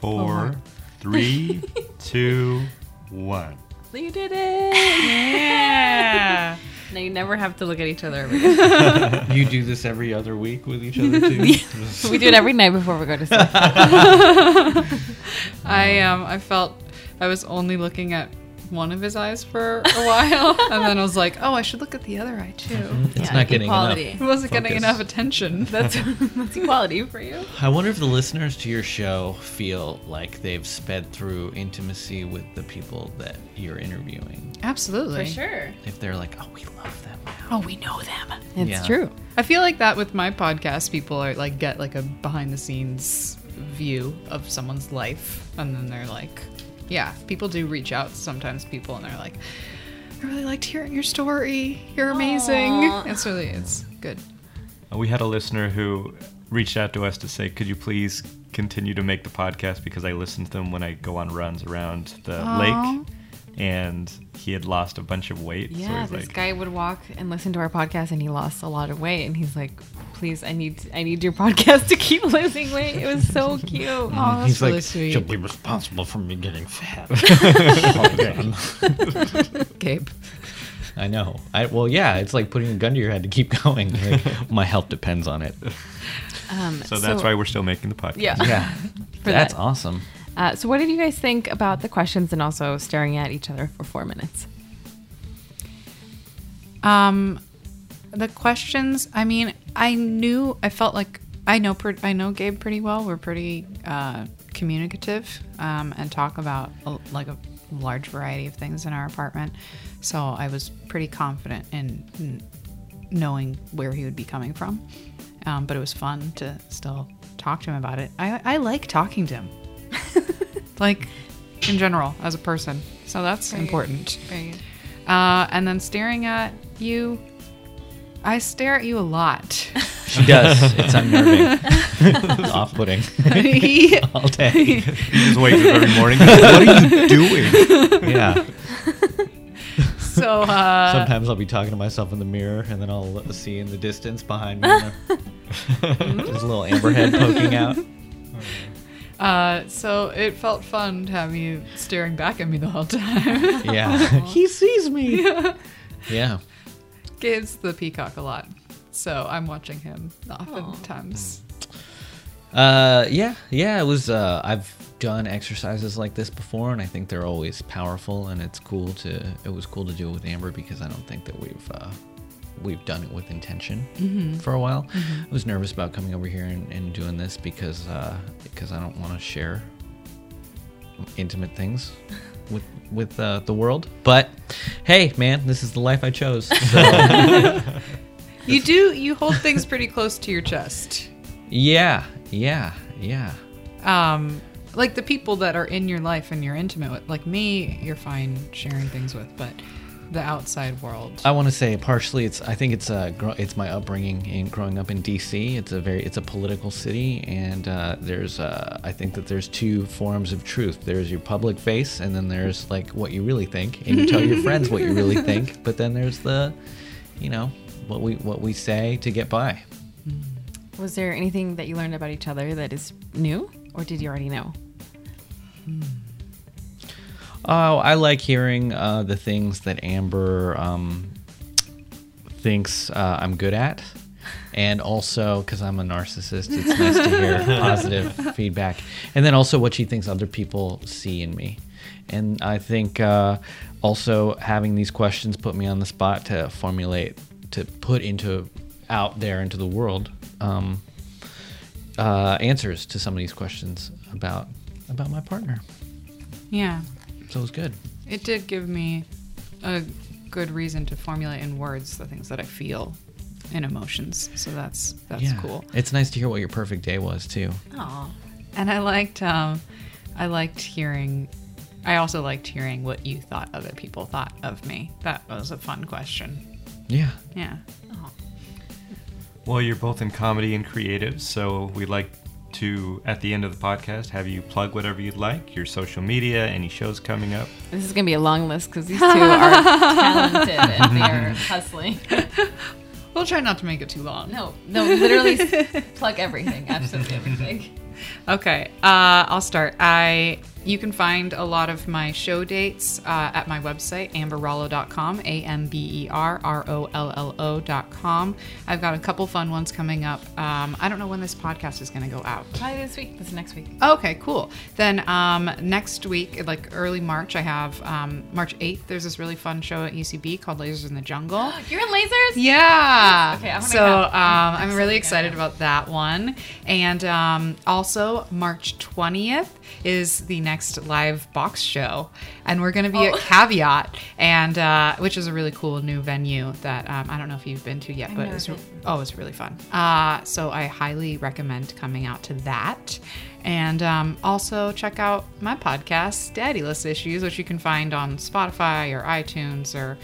four, three, (laughs) two, one. You did it! yeah. Now you never have to look at each other. (laughs) Again. You do this every other week with each other too. (laughs) we do it every night before we go to (laughs) sleep. I um I felt I was only looking at one of his eyes for a while, (laughs) and then I was like, oh, I should look at the other eye too. Mm-hmm. It's Yeah, not getting equality. enough. It wasn't getting enough attention. (laughs) That's that's equality for you. I wonder if the listeners to your show feel like they've sped through intimacy with the people that you're interviewing. Absolutely. For sure. If they're like, oh, we love them now. Oh, we know them. It's Yeah. true. I feel like that with my podcast, people are like get like a behind the scenes view of someone's life, and then they're like, yeah, people do reach out sometimes. People and they're like, I really liked hearing your story. You're amazing. Aw. (laughs) It's really it's good. Uh, We had a listener who reached out to us to say, "Could you please continue to make the podcast because I listen to them when I go on runs around the Aw. lake." And he had lost a bunch of weight. so Yeah, he's this like, guy would walk and listen to our podcast, and he lost a lot of weight. And he's like, "Please, I need, I need your (laughs) podcast to keep losing weight." It was so (laughs) cute. Oh, that's He's really like, sweet. she'll be responsible for me getting fat. (laughs) Gabe. I know. I well, yeah. It's like putting a gun to your head to keep going. Like, my health depends on it. Um, so that's why we're still making the podcast. Yeah. Yeah, that's that. awesome. Uh, so, what did you guys think about the questions and also staring at each other for four minutes? Um, the questions. I mean, I knew. I felt like I know. I know Gabe pretty well. We're pretty uh, communicative um, and talk about a, like a large variety of things in our apartment. So I was pretty confident in, in knowing where he would be coming from. Um, but it was fun to still talk to him about it. I, I like talking to him, like in general as a person. So that's important. Uh, and then staring at you, I stare at you a lot. (laughs) She does. It's unnerving. it's (laughs) off-putting He- (laughs) all day. He just wakes up every morning. what are you doing? Yeah. so uh, Sometimes I'll be talking to myself in the mirror, and then I'll see in the distance behind me, there's a little amber head poking out. Uh, so it felt fun to have you staring back at me the whole time. (laughs) Yeah. (laughs) he sees me. Yeah. gives the peacock a lot, so I'm watching him oftentimes. Uh, yeah, yeah. It was. Uh, I've done exercises like this before, and I think they're always powerful. And it's cool to it was cool to do it with Amber because I don't think that we've uh, we've done it with intention for a while. I was nervous about coming over here and, and doing this because uh, because I don't want to share intimate things (laughs) with with uh, the world. But hey, man, this is the life I chose. So (laughs) (laughs) You do you hold things pretty close to your chest. yeah, yeah, yeah. Um, like the people that are in your life and you're intimate with, like me, you're fine sharing things with, but the outside world. I want to say partially it's I think it's uh it's my upbringing in growing up in DC. It's a very it's a political city and uh, there's uh, I think that there's two forms of truth. There's your public face and then there's like what you really think and you tell your friends what you really (laughs) think. But then there's the you know what we what we say to get by. Was there anything that you learned about each other that is new, or did you already know? Oh, I like hearing uh, the things that Amber um, thinks uh, I'm good at. And also, because I'm a narcissist, it's nice to hear (laughs) positive feedback. And then also what she thinks other people see in me. And I think uh, also having these questions put me on the spot to formulate, to put into out there into the world um, uh, answers to some of these questions about about my partner. yeah. So it was good. It did give me a good reason to formulate in words the things that I feel and emotions. So that's that's cool. It's nice to hear what your perfect day was too. Oh, And I liked um I liked hearing I also liked hearing what you thought other people thought of me. That was a fun question. Yeah. Yeah. Well, you're both in comedy and creative, so we'd like to, at the end of the podcast, have you plug whatever you'd like, your social media, any shows coming up. this is gonna be a long list because these (laughs) two are talented and they are (laughs) hustling. (laughs) We'll try not to make it too long. No, no, literally s- plug everything, absolutely everything. Okay, uh, I'll start. I you can find a lot of my show dates uh, at my website amberrollo.com a m b e r r o l l o.com. I've got a couple fun ones coming up. Um, I don't know when this podcast is going to go out. Probably this week. This next week. Okay, cool. Then um, next week, like early March, I have um, March 8th. There's this really fun show at UCB called Lasers in the Jungle. (gasps) You're in lasers. Yeah. Okay, I wanna so go. um, I'm really excited about that one. And um, also, March 20th is the next live box show. And we're going to be Oh. at (laughs) Caveat, and uh, which is a really cool new venue that um, I don't know if you've been to yet, but it's, been. oh, it's really fun. Uh, so I highly recommend coming out to that. And um, also check out my podcast, Daddyless Issues, which you can find on Spotify or iTunes or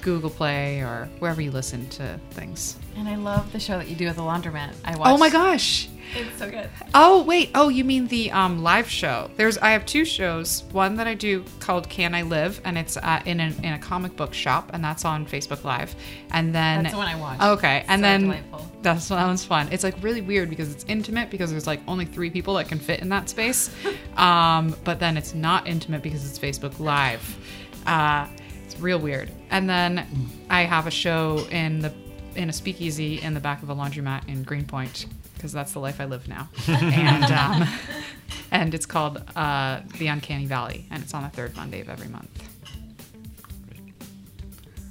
Google Play or wherever you listen to things. And I love the show that you do at the laundromat. I watched. Oh my gosh. it's so good. Oh wait. Oh, you mean the um, live show? There's I have two shows. One that I do called Can I Live, and it's uh, in a, in a comic book shop, and that's on Facebook Live. And then That's the one I watched. Okay, and So then delightful. that's that one's fun. It's like really weird because it's intimate because there's like only three people that can fit in that space. (laughs) um, but then it's not intimate because it's Facebook Live. Uh, it's real weird. And then I have a show in the in a speakeasy in the back of a laundromat in Greenpoint because that's the life I live now. (laughs) and um, and it's called uh, the Uncanny Valley, and it's on the third Monday of every month.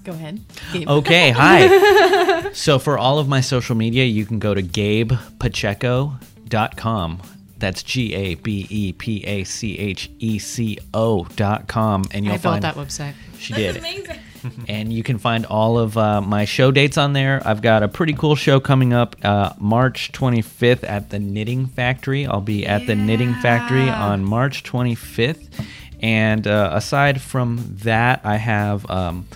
Go ahead. Gabe. Okay, (laughs) hi. so for all of my social media, you can go to gabepacheco.com. That's G A B E P A C H E C O dot com, and you'll I built find that website. she That's did. amazing. And you can find all of uh, my show dates on there. I've got a pretty cool show coming up uh, March 25th at the Knitting Factory. I'll be at the Knitting Factory on March 25th. And uh, aside from that, I have um,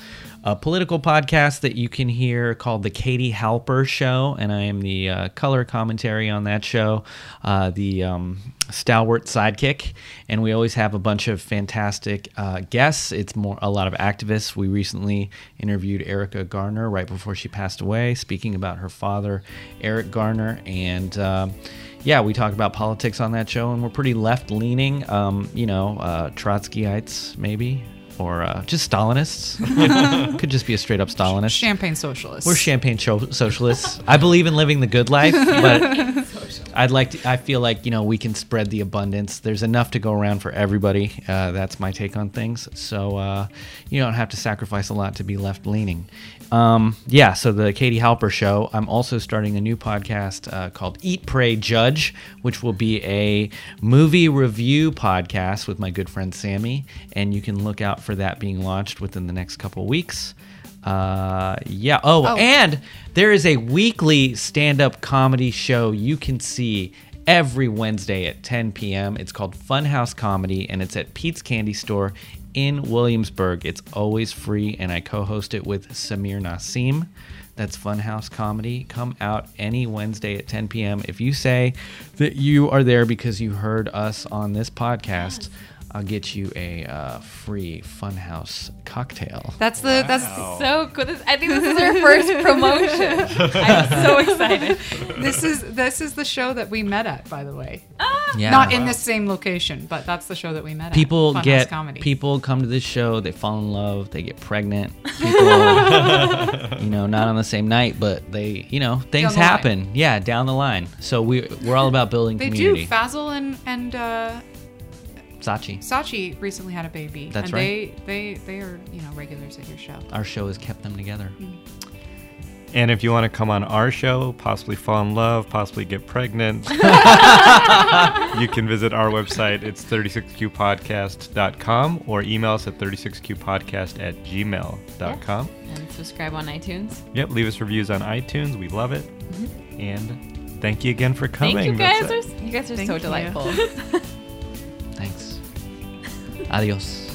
a political podcast that you can hear called The Katie Halper Show, and I am the uh, color commentary on that show, uh, the um, stalwart sidekick. And we always have a bunch of fantastic uh, guests. It's more a lot of activists. We recently interviewed Erica Garner right before she passed away, speaking about her father, Eric Garner, and. um yeah, we talk about politics on that show, and we're pretty left leaning. Um, you know, uh, Trotskyites, maybe, or uh, just Stalinists. (laughs) Could just be a straight up Stalinist. Champagne socialist. We're champagne cho- socialists. I believe in living the good life, but (laughs) I'd like to. I feel like you know we can spread the abundance. There's enough to go around for everybody. Uh, that's my take on things. So uh, you don't have to sacrifice a lot to be left leaning. Um, yeah. So the Katie Halper Show. I'm also starting a new podcast uh, called Eat, Pray, Judge, which will be a movie review podcast with my good friend Sammy, and you can look out for that being launched within the next couple weeks. Uh, yeah. Oh, Oh. and there is a weekly stand-up comedy show you can see every Wednesday at 10 p.m. It's called Funhouse Comedy, and it's at Pete's Candy Store in Williamsburg. It's always free, and I co-host it with Samir Nassim. That's Funhouse Comedy. Come out any Wednesday at 10 p.m. If you say that you are there because you heard us on this podcast, I'll get you a uh, free Funhouse cocktail. That's the that's So cool. This, I think this is our first promotion. (laughs) I'm so excited. this is this is the show that we met at, by the way. Ah, Yeah. Not in the same location, but that's the show that we met people at. People get comedy. people come to this show they fall in love they get pregnant people (laughs) you know not on the same night but they you know things the line. happen yeah down the line so we we're all about building They community do. Fazel and and uh, sachi Sachi recently had a baby. That's and right. They they they are you know regulars at your show. our show has kept them together mm-hmm. And if you want to come on our show, possibly fall in love, possibly get pregnant, (laughs) you can visit our website. It's 36qpodcast.com or email us at 36qpodcast at gmail.com. And subscribe on iTunes. Yep, leave us reviews on iTunes. We love it. Mm-hmm. And thank you again for coming. Thank you guys. Are, you guys are Thank so you. delightful. (laughs) thanks adios